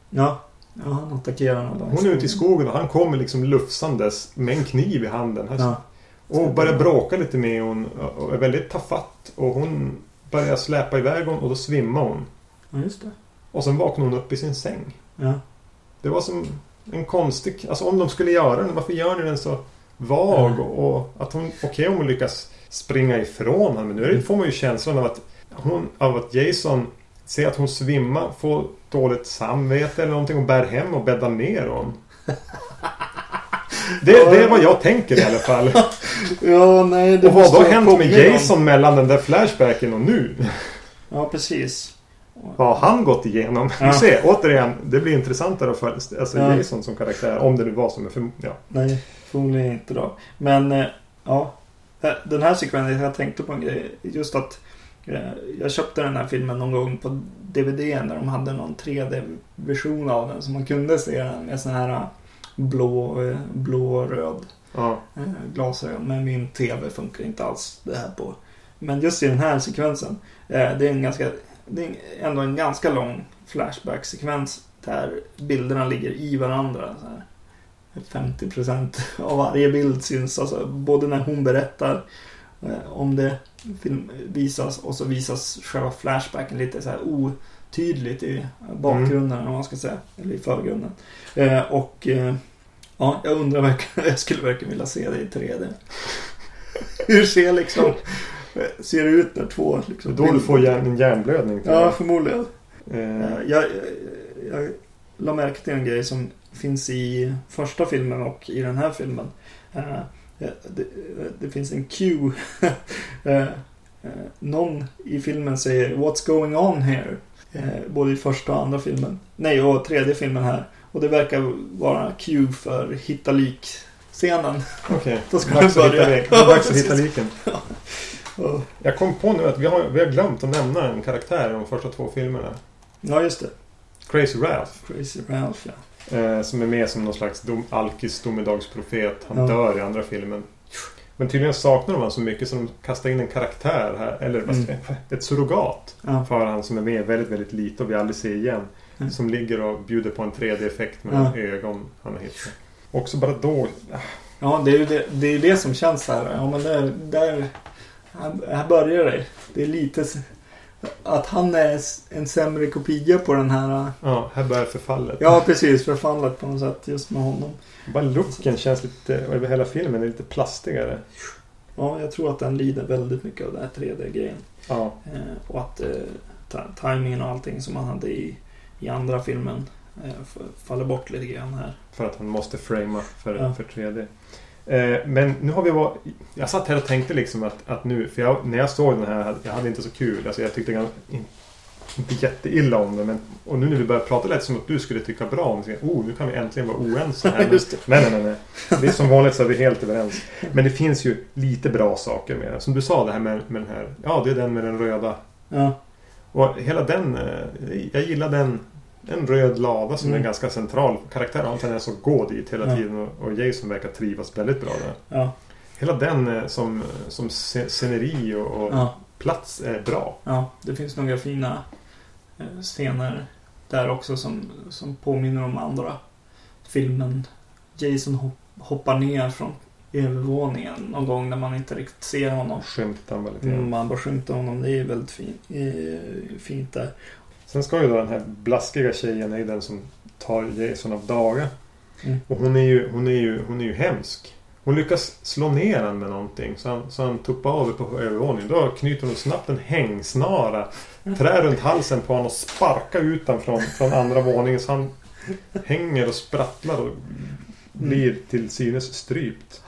S2: Ja, ja han attackerar bara
S1: Hon är ute i skogen och han kommer liksom lufsandes med en kniv i handen.
S2: Ja,
S1: Och börjar bråka lite med hon och är väldigt tafatt. Och hon börjar släpa iväg hon och då svimmar hon.
S2: ja just det.
S1: Och sen vaknar hon upp i sin säng.
S2: Ja,
S1: Det var som en konstig... Alltså om de skulle göra den, varför gör ni den så vag?
S2: Mm.
S1: Och, att hon... Okej om hon lyckas springa ifrån honom. Men nu
S2: Mm.
S1: får man ju känslan av att, hon, av att Jason ser att hon svimmar, får dåligt samvete eller någonting och bär hem och bäddar ner honom. (laughs) Det, det är vad jag tänker i alla fall. (laughs)
S2: ja nej
S1: Och vad
S2: måste
S1: då hänt med Jason mellan den där flashbacken och nu?
S2: Ja, precis.
S1: Vad har han gått igenom?
S2: Ja. (laughs)
S1: Vi ser, återigen, det blir intressantare att följa alltså
S2: Ja.
S1: Jason som karaktär. Om det nu var som för, ja.
S2: Nej, förmodligen inte då. Men eh, ja, Eh, den här sekvensen, jag tänkte på en grej. Just att eh, jag köpte den här filmen någon gång på DVD när de hade någon 3D-version av den. Så man kunde se den med sån här blå, blå och röd
S1: ja.
S2: glasögon. Men min TV funkar inte alls det här på. Men just i den här sekvensen. Det är en ganska, det är ändå en ganska lång flashback-sekvens. Där bilderna ligger i varandra. Så här. 50% av varje bild syns. Alltså, både när hon berättar eh, om det film visas och så visas själva flashbacken lite så här otydligt i bakgrunden, om man ska säga. Eller i förgrunden. Eh, och eh, ja, jag undrar verkligen, (laughs) jag skulle verkligen vilja se det i 3D. (laughs) Hur ser liksom, ser det ut när två
S1: Det
S2: liksom,
S1: är då du får hjärn, en hjärnblödning.
S2: Ja,
S1: jag.
S2: förmodligen.
S1: Eh,
S2: Eh, Jag, jag, jag la märke till en grej som finns i första filmen och i den här filmen. Eh, Det, det finns en cue. (laughs) Eh, eh, Någon i filmen säger What's going on here? Eh, Både i första och andra filmen. Nej, och tredje filmen här. Och det verkar vara cue för hitta lik-scenen.
S1: Okej, (laughs)
S2: Då ska
S1: dags att hitta
S2: börja. (laughs)
S1: lik. Jag kom på nu att vi har, vi har glömt att nämna en karaktär i de första två filmerna.
S2: Ja, just det.
S1: Crazy Ralph.
S2: Crazy Ralph, ja.
S1: Eh, som är med som någon slags dom, alkis domedagsprofet. Han
S2: Ja.
S1: dör i andra filmen. Men tydligen saknar de honom så mycket så de kastar in en karaktär här. Eller
S2: Mm.
S1: ett surrogat.
S2: Ja,
S1: För han som är med väldigt, väldigt lite och vi aldrig ser igen.
S2: Mm.
S1: Som ligger och bjuder på en 3D-effekt med
S2: Ja.
S1: ögon han har hittat. Också bara då...
S2: ja det är ju det, det, är det som känns här. Ja, men där, där här, börjar det. Det är lite att han är en sämre kopia på den här.
S1: Ja, här börjar förfallet.
S2: Ja, precis. Förfallet på något sätt just med honom.
S1: Bara looken känns lite... Över hela filmen är lite plastigare.
S2: Ja, jag tror att den lider väldigt mycket av den här 3D-grejen.
S1: Ja.
S2: Eh, och att eh, timingen och allting som han hade i, i andra filmen eh, faller bort lite grann här.
S1: För att han måste framea för,
S2: Ja.
S1: för 3D. Eh, men nu har vi varit... Jag satt här och tänkte liksom att, att nu... För jag, när jag såg den här, jag hade inte så kul. Alltså jag tyckte gan- in- inte jätteilla om den. Men, och nu när vi börjar prata lät som att du skulle tycka bra om det. Oh, nu kan vi äntligen vara oense här. (laughs) Men, nej, nej, nej, nej. Det är som vanligt så är vi helt överens. Men det finns ju lite bra saker med den. Som du sa det här med, med den här... Ja, det är den med den röda.
S2: Ja,
S1: Och hela den... eh, Jag gillar den... En röd lada som är
S2: Mm.
S1: en ganska central karaktär. Han tendens att gå dit hela
S2: Ja.
S1: tiden. Och, Jason verkar trivas väldigt bra där.
S2: ja,
S1: Hela den eh, som, som sce- sceneri och, och
S2: ja.
S1: plats är bra.
S2: Ja, det finns några fina eh, scener där också som, som påminner om andra filmen. Jason hop, hoppar ner från övervåningen någon gång när man inte riktigt ser honom.
S1: Skymtar väldigt
S2: Mm,
S1: grann.
S2: man bara skymtar honom. Det är väldigt fin, eh, fint där.
S1: Sen ska ju då den här blaskiga tjejen är ju den som tar Jason av daga.
S2: Mm.
S1: Och hon är, ju, hon, är ju, hon är ju hemsk. Hon lyckas slå ner honom med någonting så han, så han tuppar av på övervåningen. Då knyter hon snabbt en hängsnara, trär runt halsen på honom och sparkar ut honom från, från andra våningen så han hänger och sprattlar och blir till synes strypt.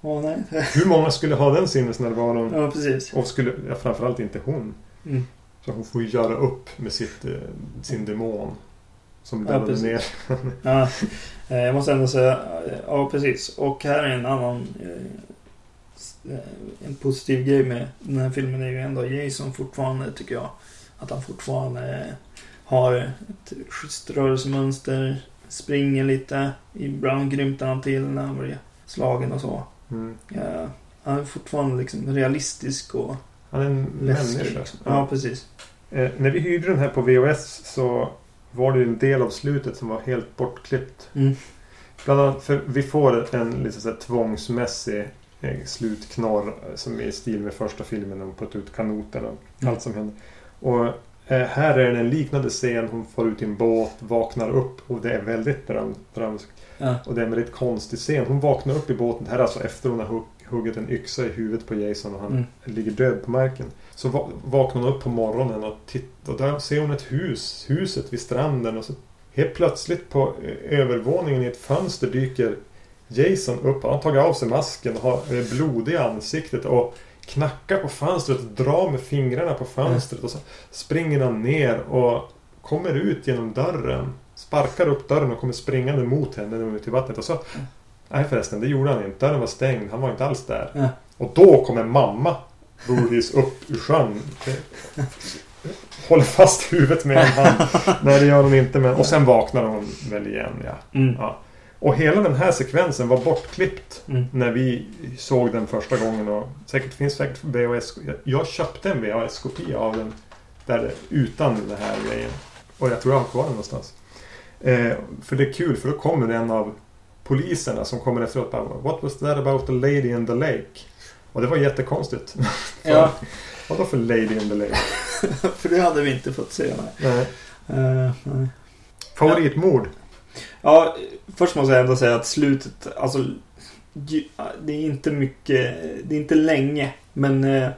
S2: Åh nej.
S1: Hur många skulle ha den sinnesnärvaron?
S2: Ja, precis.
S1: Och skulle, ja, framförallt inte hon.
S2: Mm.
S1: Så hon får ju göra upp med sitt, eh, sin demon. Som
S2: Ja,
S1: laddade
S2: precis.
S1: ner.
S2: Ja, eh, jag måste ändå säga, eh, ja precis. Och här är en annan en positiv grej med den här filmen är ju ändå Jason fortfarande, tycker jag. Att han fortfarande har ett schysst rörelsemönster, springer lite. Ibland grymtar han till när han blir slagen och så.
S1: Mm.
S2: Eh, han är fortfarande liksom realistisk och
S1: Han är en
S2: läskig.
S1: människa.
S2: Liksom. Ja, precis.
S1: Eh, när vi hyrde den här på VHS så var det ju en del av slutet som var helt bortklippt.
S2: Mm.
S1: Bland annat för vi får en lite så här tvångsmässig eh, slutknorr som är i stil med första filmen när de puttar ut kanoten och
S2: Mm.
S1: allt som händer. Och eh, här är det en liknande scen. Hon får ut i en båt, vaknar upp och det är väldigt dröm, drömskt.
S2: Ja.
S1: Och det är en väldigt konstig scen. Hon vaknar upp i båten. Det här är alltså efter hon har huggit en yxa i huvudet på Jason och han
S2: Mm.
S1: ligger död på marken. Så va- vaknar hon upp på morgonen och tittar. Och där ser hon ett hus. Huset vid stranden. Och så helt plötsligt på eh, övervåningen i ett fönster dyker Jason upp. Han har tagit av sig masken och har är blodig i ansiktet. Och knackar på fönstret och drar med fingrarna på fönstret. Och så springer han ner och kommer ut genom dörren. Sparkar upp dörren och kommer springande mot henne när hon är ute i vattnet. Och så... Nej förresten, det gjorde han inte. Dörren var stängd. Han var inte alls där.
S2: Ja.
S1: Och då kommer mamma Boris upp ur sjön. Håller fast huvudet med en hand. Nej det gör hon inte. Men... Och sen vaknar hon väl igen. Ja.
S2: Mm.
S1: Ja. Och hela den här sekvensen var bortklippt
S2: Mm.
S1: när vi såg den första gången. Och säkert finns säkert VHS. jag- köpte en VHS-kopia av den. Där utan den här grejen. Och jag tror jag har kvar den någonstans. Eh, för det är kul för då kommer en av poliserna som kommer efteråt bara What was that about the lady in the lake? Och det var jättekonstigt. (laughs)
S2: Ja,
S1: Vadå för lady in the lake? (laughs)
S2: för det hade vi inte fått se. Nej.
S1: Nej.
S2: Eh, nej.
S1: Favoritmord?
S2: Ja, först måste jag ändå säga att slutet, alltså det är inte mycket, det är inte länge, men eh,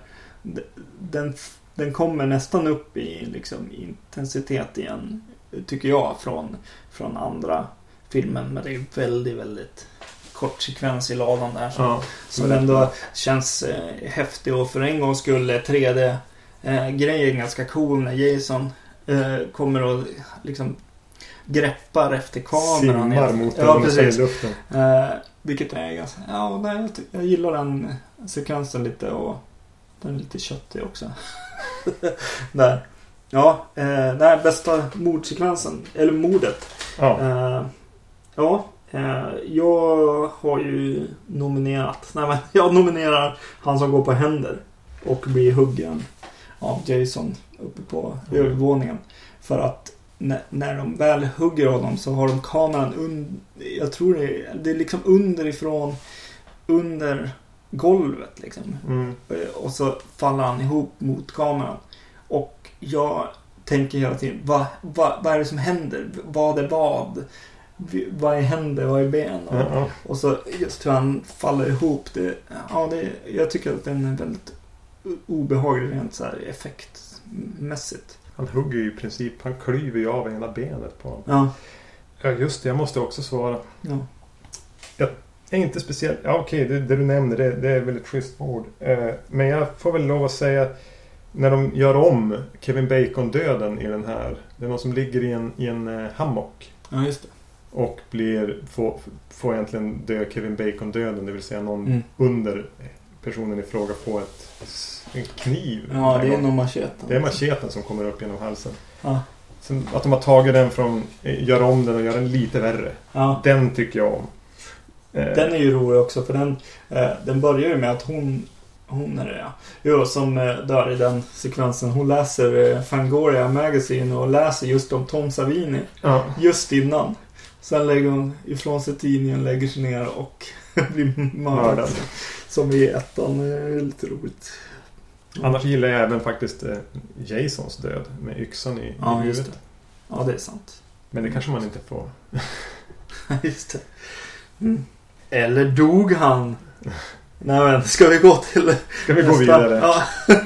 S2: den, den kommer nästan upp i liksom intensitet igen, tycker jag, från, från andra filmen. Men det är väldigt, väldigt kort sekvens i ladan där som,
S1: Ja.
S2: som ändå känns eh, häftig och för en gångs skull är 3D-grejen ganska cool när Jason eh, kommer och liksom greppar efter kameran.
S1: Simmar mot den
S2: ja,
S1: sig i
S2: precis.
S1: luften.
S2: Eh, vilket är ganska... Ja, nej, jag, jag gillar den sekvensen lite och den är lite köttig också. (laughs) Där. Ja, eh, nej, bästa mordsekvensen, eller mordet.
S1: Ja.
S2: Eh, ja, eh, jag har ju nominerat, nej men (laughs) jag nominerar han som går på händer och blir huggen av Jason uppe på
S1: Mm.
S2: övervåningen. För att när, när de väl hugger honom så har de kameran under, jag tror det är, det är liksom underifrån, under golvet liksom.
S1: Mm.
S2: Eh, Och så faller han ihop mot kameran. Och jag tänker hela tiden, vad, vad, vad är det som händer? Vad är vad? Vad är händer? Vad är ben?
S1: Ja, ja.
S2: Och så just hur han faller ihop. Det, ja, det, jag tycker att den är väldigt obehaglig rent så här effektmässigt.
S1: Han hugger ju i princip, han klyver ju av ena benet på honom.
S2: Ja,
S1: Ja just det, jag måste också svara.
S2: ja.
S1: är inte speciellt... Ja okej, det, det du nämner det, det är väl ett schysst ord. Eh, men jag får väl lov att säga när de gör om Kevin Bacon-döden i den här. Det är någon som ligger i en, i en eh, hammock.
S2: ja just det.
S1: Och blir, får, får egentligen dö Kevin Bacon-döden. Det vill säga någon
S2: Mm.
S1: under personen i fråga får ett, en kniv.
S2: Ja, det är nog macheten.
S1: Det är macheten som kommer upp genom halsen.
S2: Ja,
S1: Sen att de har tagit den från, eh, gör om den och gör den lite värre.
S2: ja.
S1: Den tycker jag om. Eh,
S2: Den är ju rolig också för den, eh, den börjar ju med att hon, hon är det ja, jo, som dör i den sekvensen. Hon läser Fangoria Magazine och läser just om Tom Savini
S1: ja.
S2: just innan. Sen lägger hon ifrån sig tidningen, lägger sig ner och (laughs) blir mördad. Som i ettan. Det är lite roligt.
S1: Annars gillar jag även faktiskt eh, Jasons död med yxan i, i
S2: Ja, just
S1: huvudet.
S2: det. Ja, det är sant.
S1: Men det kanske man inte får. (laughs)
S2: Just det. Mm. Eller dog han? Nej men, ska vi gå till
S1: Ska vi gå vidare?
S2: Ja. (laughs)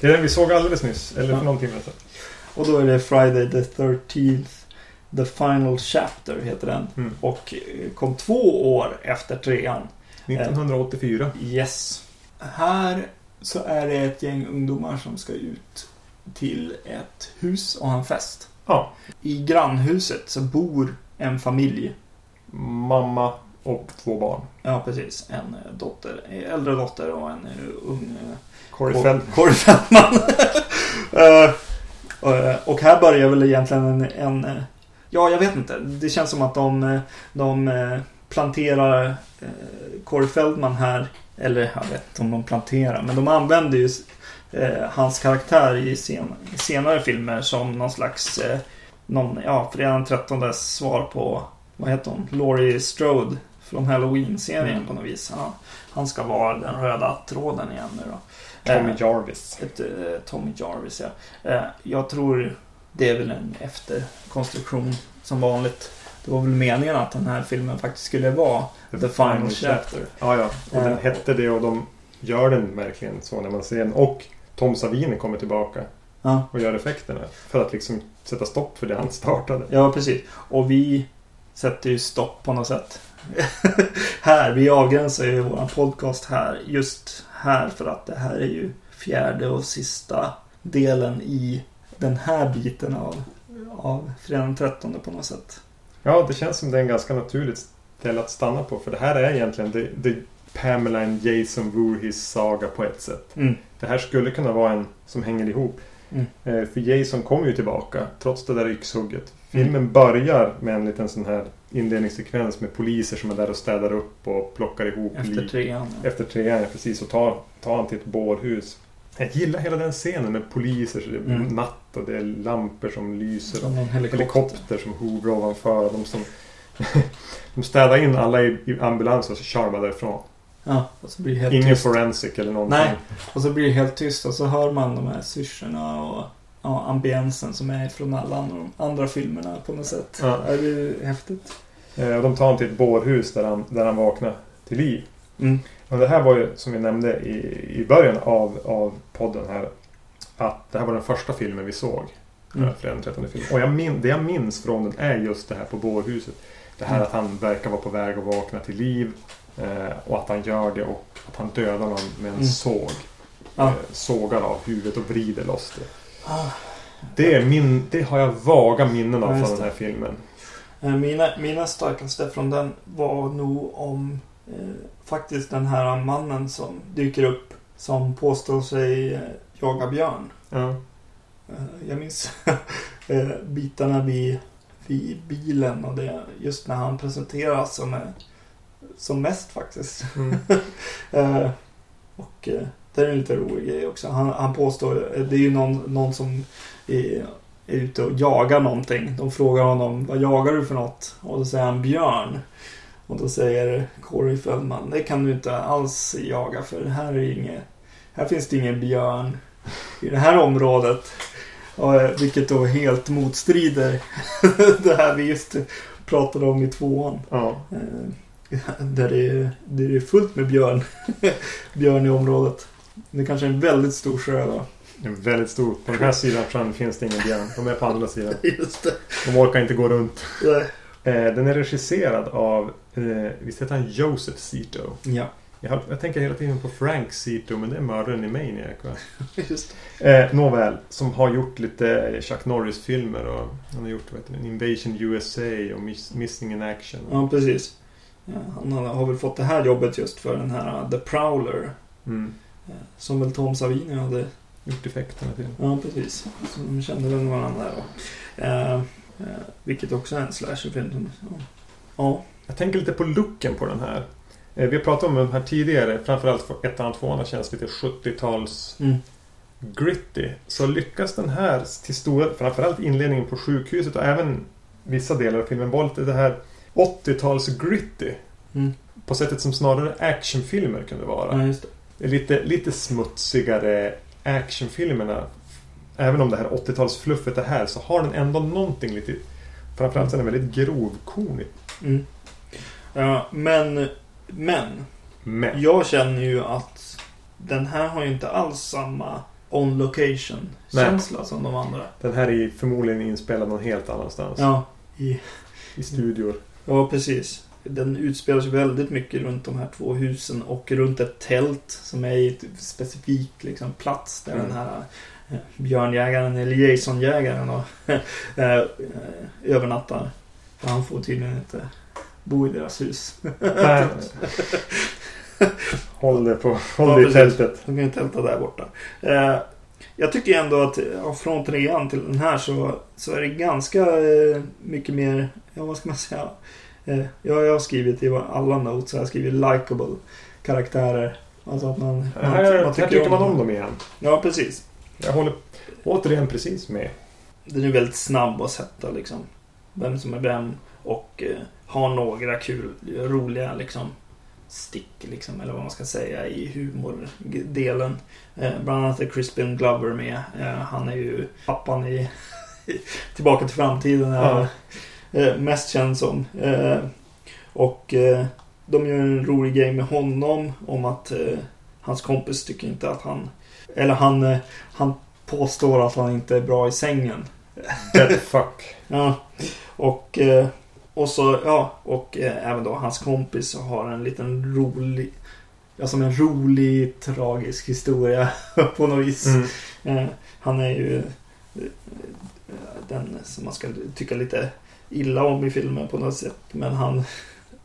S1: Det är den vi såg alldeles nyss. Eller för
S2: Ja.
S1: någon timme sedan.
S2: Och då är det Friday the 13th. The Final Chapter heter den.
S1: Mm.
S2: Och eh, kom två år efter trean.
S1: 1984.
S2: Yes. Här så är det ett gäng ungdomar som ska ut till ett hus och ha en fest.
S1: Ja.
S2: I grannhuset så bor en familj.
S1: Mamma och två barn.
S2: Ja, precis. En eh, dotter, eh, äldre dotter och en eh, ung eh,
S1: Corey
S2: Cor-
S1: Feldman.
S2: Corey Feldman. (laughs) Eh, och- och här börjar väl egentligen en, en... Ja, jag vet inte. Det känns som att de, de eh, planterar eh, Corey Feldman här. Eller jag vet inte om de planterar. Men de använder ju eh, hans karaktär i, sen, i senare filmer som någon slags... Någon, ja, fredag den 13 svar på... Vad heter hon? Laurie Strode. Från Halloween-serien
S1: Mm.
S2: på något vis. Han, han ska vara den röda tråden igen nu då.
S1: Tommy Jarvis.
S2: ett, Tommy Jarvis, ja. Jag tror det är väl en efterkonstruktion som vanligt. Det var väl meningen att den här filmen faktiskt skulle vara The Final Chapter.
S1: Ja, ja. Och den
S2: Eh,
S1: hette det och de gör den verkligen så när man ser den. Och Tom Savini kommer tillbaka
S2: Ja,
S1: och gör effekterna. För att liksom sätta stopp för det han startade.
S2: ja, precis. Och vi sätter ju stopp på något sätt. (laughs) här, vi avgränsar ju vår podcast här. Just här för att det här är ju fjärde och sista delen i den här biten av, av fredag den 13 på något sätt.
S1: Ja, det känns som det är en ganska naturligt ställe att stanna på. För det här är egentligen the, the Pamela and Jason Voorhees saga på ett sätt.
S2: Mm.
S1: Det här skulle kunna vara en som hänger ihop.
S2: Mm.
S1: Eh, För Jason kommer ju tillbaka trots det där yxhugget.
S2: Mm.
S1: Filmen börjar med en liten sån här inledningssekvens med poliser som är där och städar upp och plockar ihop
S2: Efter trean. Ja.
S1: Efter trean, ja, precis. Och tar, tar han till ett bårhus. Jag gillar hela den scenen med poliser. Så det är
S2: Mm.
S1: natt och det är lampor som lyser.
S2: Som någon helikopter.
S1: Helikopter som hovrar ovanför. De, som (laughs) de städar in alla i, i ambulans och så kör de därifrån.
S2: Ja, och så blir det helt
S1: Ingen
S2: tyst.
S1: forensic eller någonting.
S2: Nej. Och så blir det helt tyst och så hör man de här syrsorna och ja, ambiensen som är från alla andra, filmerna på något sätt.
S1: Ja.
S2: Ja. Det är häftigt.
S1: Eh, och de tar honom till ett bårhus där han, där han vaknar till liv.
S2: Mm.
S1: Och det här var ju som vi nämnde i, i början av, av podden här. Att det här var den första filmen vi såg.
S2: Mm.
S1: Mm. Fredag den 13 film. Och jag min, det jag minns från den är just det här på bårhuset. Det här
S2: Mm.
S1: att han verkar vara på väg att vakna till liv. Eh, och att han gör det och att han dödar någon med en
S2: Mm.
S1: såg.
S2: Ja.
S1: Eh, sågar av huvudet och vrider loss det.
S2: Ah.
S1: Det, är min, det har jag vaga minnen av
S2: Ja,
S1: från den här filmen.
S2: Eh, Mina, mina starkaste från den var nog om eh, faktiskt den här mannen som dyker upp som påstår sig eh, jaga björn.
S1: Ja.
S2: Eh, Jag minns (laughs) eh, bitarna vid, vid bilen och det just när han presenteras som, är, som mest faktiskt.
S1: Mm. (laughs)
S2: Och det är en lite rolig grej också. Han, han påstår, det är ju någon, någon som är, är ute och jagar någonting. De frågar honom, vad jagar du för något? Och då säger han björn. Och då säger Corey Feldman, det kan du inte alls jaga för här är inget, här finns det ingen björn i det här området. Och, eh, vilket då helt motstrider (laughs) det här vi just pratade om i tvåan.
S1: ja.
S2: Eh, Där det, är, där det är fullt med björn. (laughs) björn i området. Det kanske är en väldigt stor sjö då.
S1: En väldigt stor. På den här sidan finns det ingen björn. De är på andra sidan. (laughs)
S2: Just det.
S1: De orkar inte gå runt.
S2: Nej.
S1: Eh, den är regisserad av, eh, visst heter han Joseph Zito?
S2: Ja,
S1: Jag, jag tänker hela tiden på Frank Zito, men det är mördaren i Maniac va? (laughs)
S2: just
S1: Eh, nåväl, som har gjort lite Chuck Norris-filmer och han har gjort heter det, Invasion USA och Miss, Missing in Action.
S2: Ja, precis. Ja, han har, väl fått det här jobbet just för den här uh, The Prowler.
S1: Mm.
S2: eh, Som väl Tom Savini hade.
S1: Gjort effekterna till.
S2: Ja, precis. Så de kände väl varandra där då. Eh, vilket också är en slasherfilm. Ja. ja.
S1: Jag tänker lite på looken på den här. Eh, vi har pratat om den här tidigare, framförallt för ettan och tvåan känns lite 70-tals
S2: Mm.
S1: gritty. Så lyckas den här till stora, framförallt inledningen på sjukhuset och även vissa delar av filmen var lite det här 80-tals gritty.
S2: Mm.
S1: På sättet som snarare actionfilmer kunde vara.
S2: ja,
S1: lite, lite smutsigare actionfilmerna. Även om det här 80-talsfluffet är här så har den ändå någonting lite Framförallt så är den väldigt grovkornig.
S2: Mm. Ja, men, men.
S1: Men.
S2: Jag känner ju att den här har ju inte alls samma on location känsla som de andra.
S1: Den här är förmodligen inspelad någon helt annanstans.
S2: Ja, i,
S1: I studior.
S2: ja precis. Den utspelar sig väldigt mycket runt de här två husen och runt ett tält som är i ett specifik liksom, plats där
S1: Mm.
S2: den här björnjägaren eller Jasonjägaren och, (laughs) eh, eh, övernattar. För han får tydligen inte bo i deras hus.
S1: Nej. (laughs) Håll det på. Håll
S2: Ja,
S1: det i tältet.
S2: De kan ju tälta där borta. Eh, jag tycker ändå att ja, från trean till den här så, så är det ganska eh, mycket mer, ja vad ska man säga? Eh, jag, jag har skrivit i alla notes, jag har skrivit likable karaktärer. Alltså att man, man,
S1: Här, här tycker man om dem igen.
S2: Ja, precis.
S1: Jag håller återigen precis med.
S2: Den är väldigt snabb att sätta liksom. Vem som är vem. Och eh, har några kul, roliga liksom stick liksom. Eller vad man ska säga i humordelen. Eh, bland annat är Crispin Glover med. Eh, han är ju pappan i (laughs) Tillbaka till framtiden. Är eh, mest känd som. Eh, och eh, de gör en rolig grej med honom. Om att eh, hans kompis tycker inte att han... Eller han, eh, han påstår att han inte är bra i sängen.
S1: Dead fuck. (laughs)
S2: Ja. Och, eh, och så, ja, och eh, även då hans kompis har en liten rolig, ja som en rolig tragisk historia (laughs) på något vis.
S1: Mm.
S2: Han är ju den som man ska tycka lite illa om i filmen på något sätt. Men han,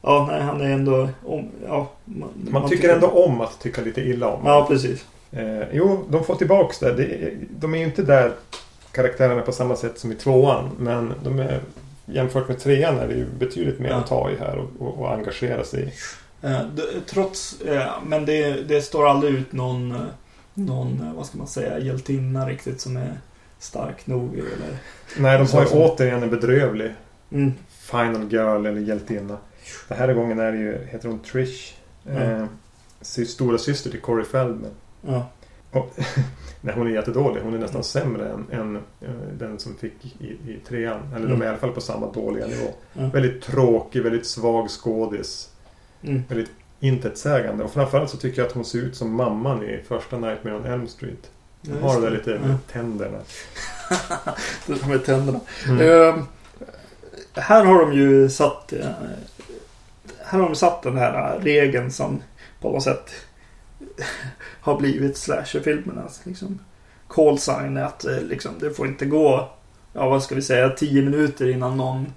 S2: ja nej han är ändå, om, ja. Man,
S1: Man tycker ändå om att tycka lite illa om
S2: Ja, precis.
S1: Eh, jo, de får tillbaks det. är- De är ju inte där karaktärerna på samma sätt som i tvåan. Men de är, jämfört med trean är det ju betydligt mer
S2: Ja.
S1: att ta i här och, och, och engagera sig i.
S2: Eh, trots, eh, men det, det står aldrig ut någon, eh, någon, eh, vad ska man säga, hjältinna riktigt som är stark nog. Eller,
S1: Nej, de har ju återigen en bedrövlig
S2: mm,
S1: Final Girl eller hjältinna. Den här gången är det ju, heter hon Trish. Eh, sy- stora syster till Corey Feldman.
S2: ja,
S1: Och, (laughs) nej, hon är jättedålig. Hon är nästan sämre än, än eh, den som fick i, i trean. Eller de
S2: Mm.
S1: är i alla fall på samma dåliga nivå.
S2: ja.
S1: Väldigt tråkig, väldigt svag skådis.
S2: Mm.
S1: Väldigt intetsägande. Och framförallt så tycker jag att hon ser ut som mamman i första Nightmare on Elm Street. Hon
S2: Ja,
S1: har det där lite med tänderna. (laughs)
S2: Det med tänderna.
S1: Mm.
S2: Ehm, här har de ju satt eh, Här har de satt den här regeln som på något sätt har blivit slasherfilmernas liksom call sign att eh, liksom, det får inte gå ja vad ska vi säga 10 minuter innan någon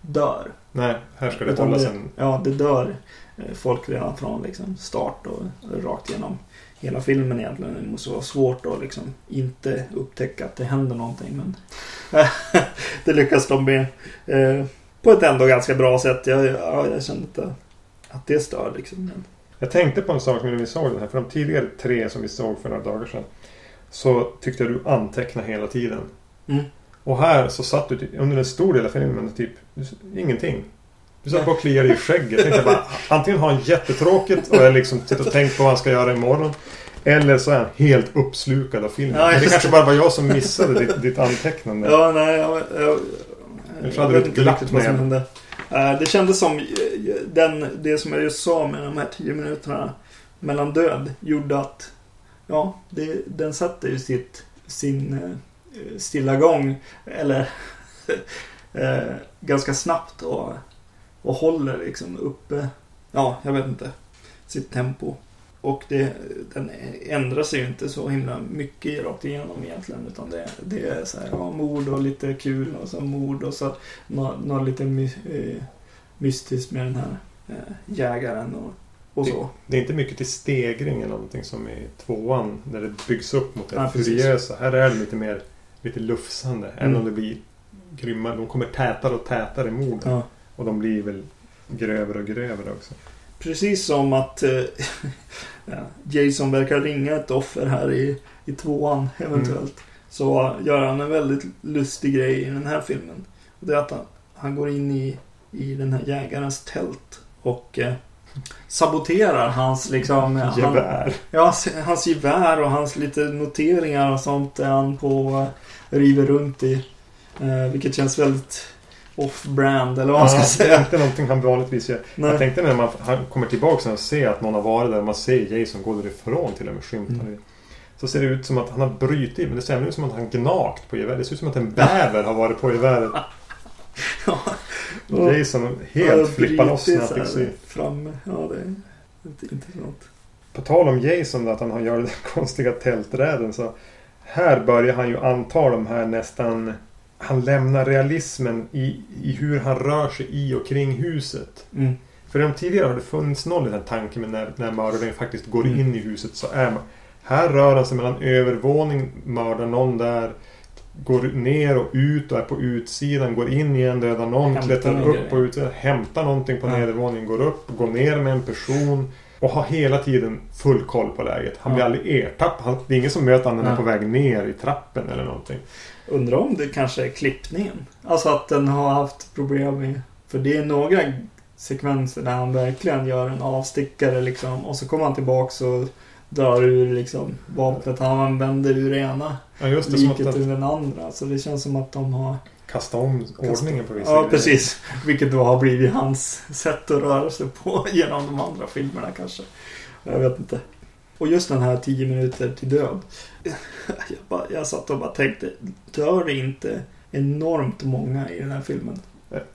S2: dör.
S1: Nej, här ska det
S2: Utan
S1: hållas en...
S2: Ja, det dör eh, folk redan från liksom, start och rakt igenom hela filmen egentligen. Det måste vara svårt att liksom inte upptäcka att det händer någonting. Men (laughs) det lyckas de med eh, på ett ändå ganska bra sätt. Jag, ja, jag kände inte att det stör liksom. Men,
S1: Jag tänkte på en sak när vi såg den här. För de tidigare tre som vi såg för några dagar sedan. Så tyckte jag du antecknade hela tiden.
S2: Mm.
S1: Och här så satt du typ, under en stor del av filmen typ ingenting. Du satt bara och kliade i skägget. Jag tänkte bara, antingen har han jättetråkigt och jag liksom sitter och tänkt på vad han ska göra imorgon. Eller så är han helt uppslukad av filmen.
S2: Ja,
S1: det kanske bara var jag som missade ditt, ditt antecknande.
S2: ja, nej, jag, jag,
S1: Jag hade
S2: inte riktigt vad som hände. Eh, Det kändes som eh, den, det som jag just sa med de här tio minuterna mellan död gjorde att ja, det, den satte ju sitt, sin eh, stilla gång eller (laughs) ganska snabbt och, och håller liksom uppe, ja, jag vet inte, sitt tempo. Och det, den ändrar sig ju inte så himla mycket rakt igenom egentligen. Utan det, det är så här, ja, mord och lite kul och så mord och så något nå lite my, eh, mystiskt med den här eh, jägaren och, och så.
S1: Det är inte mycket till stegring eller någonting som i tvåan. Där det byggs upp mot det
S2: Ja,
S1: furiösa. Här är det lite mer lite lufsande. Även
S2: Mm.
S1: om det blir grymma. De kommer tätare och tätare mord.
S2: Ja.
S1: Och de blir väl grövre och grövre också.
S2: Precis som att eh, (laughs) ja, Jason verkar ringa ett offer här i, i tvåan (laughs) eventuellt. Så gör han en väldigt lustig grej i den här filmen. Och det är att han, han går in i, i den här jägarens tält och eh, saboterar hans liksom... (laughs) Han,
S1: Gevär.
S2: ja, hans gevär och hans lite noteringar och sånt är han på eh, river runt i. Eh, vilket känns väldigt off-brand eller vad man ska
S1: Ja, Det är
S2: säga.
S1: inte någonting han vanligtvis gör.
S2: Nej.
S1: Jag tänkte när man, han kommer tillbaka och ser att någon har varit där. Man ser Jason gå därifrån till och med skymtar
S2: Mm.
S1: Så ser det ut som att han har brutit. Men det ser ut som att han gnagt på geväret. Det ser ut som att en bäver har varit på geväret. (laughs)
S2: Ja.
S1: Jason helt flippar loss när han fick se.
S2: Framme. Ja, det är inte intressant.
S1: På tal om Jason att han gör den (laughs) konstiga tälträden så här börjar han ju anta de här nästan han lämnar realismen i, i hur han rör sig i och kring huset.
S2: Mm.
S1: För de tidigare har det funnits någon liten tanke med när, när mördaren faktiskt går
S2: Mm.
S1: in i huset så är man här rör han sig mellan övervåning, mördar någon där Går ner och ut och är på utsidan, går in igen, dödar någon,
S2: Hämtar
S1: klättrar upp på utsidan, hämtar någonting på
S2: Ja.
S1: nedervåningen, går upp, går ner med en person och har hela tiden full koll på läget. Han blir
S2: Ja.
S1: aldrig ertappad. Det är ingen som möter honom
S2: Ja.
S1: på väg ner i trappen eller någonting.
S2: Undrar om det kanske är klippningen. Alltså att den har haft problem med... För det är några sekvenser där han verkligen gör en avstickare liksom. Och så kommer han tillbaks och drar ur liksom vapnet han använder ur ena
S1: Ja, just det.
S2: Liket ur den andra. Så det känns som att de har...
S1: kastar om ordningen på vissa
S2: Ja,
S1: grejer.
S2: precis. Vilket då har blivit hans sätt att röra sig på (laughs) genom de andra filmerna kanske. Jag vet inte. Och just den här 10 minuter till död. (laughs) Jag, bara, jag satt och bara tänkte, dör det inte enormt många i den här filmen?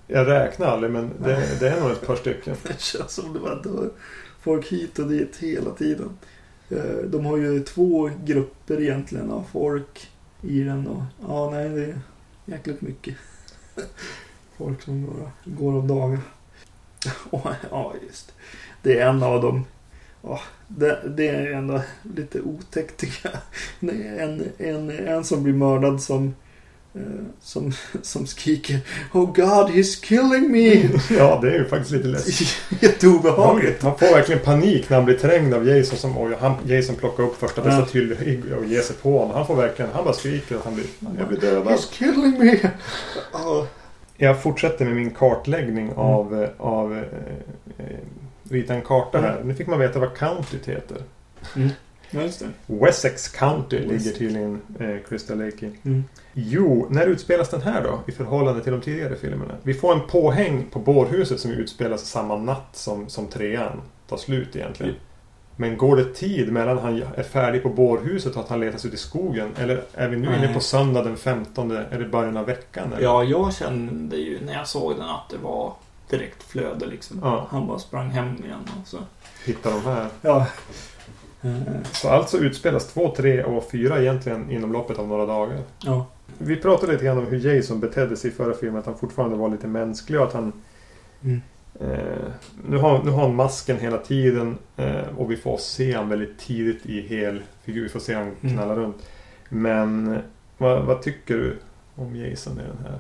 S1: Jag räknar aldrig men det, (laughs) det är nog ett par stycken.
S2: Det känns som det bara dör folk hit och dit hela tiden. Eh, De har ju två grupper egentligen av folk i den och ja, nej det är jäkligt mycket. (laughs) Folk som går, går av dagar. Ja, just det. Det är en av dem. Ja, det, det är ändå lite otäckt tycker jag. En, en, en som blir mördad som eh, som, som skriker Oh God, he's killing me! (laughs)
S1: Ja, det är ju faktiskt lite läskigt. (laughs)
S2: Jätteobehagligt.
S1: Man får verkligen panik när han blir trängd av Jason som oj, han, Jason plockar upp första bästa
S2: Ja.
S1: tillhygge och ger sig på honom. Han får verkligen, han bara skriker att han blir, jag blir dödad.
S2: He's killing me! Ja.
S1: Jag fortsätter med min kartläggning
S2: Mm.
S1: av, av eh, eh, rita en karta här.
S2: Mm.
S1: Nu fick man veta vad countyt heter.
S2: Ja, just det.
S1: Wessex County
S2: Wessex.
S1: ligger tydligen eh, Crystal Lake i.
S2: Mm.
S1: Jo, när utspelas den här då? I förhållande till de tidigare filmerna? Vi får en påhäng på bårhuset som utspelas samma natt som, som trean tar slut egentligen.
S2: Mm.
S1: Men går det tid mellan han är färdig på bårhuset och att han letas ut i skogen? Eller är vi nu
S2: Nej.
S1: inne på söndag den 15? Eller början av veckan? Eller?
S2: Ja, jag kände ju när jag såg den att det var direkt flöde liksom.
S1: Ja.
S2: Han bara sprang hem igen och så.
S1: Hittar de här.
S2: Ja. Eh,
S1: Så alltså utspelas två, tre och fyra egentligen inom loppet av några dagar.
S2: Ja.
S1: Vi pratade lite grann om hur Jason betedde sig i förra filmen. Att han fortfarande var lite mänsklig och att han
S2: Mm.
S1: Eh, nu, har, nu har han masken hela tiden eh, och vi får se han väldigt tidigt i hel figur. Vi får se han
S2: Mm.
S1: knalla runt. Men eh, vad, vad tycker du om Jason i den här?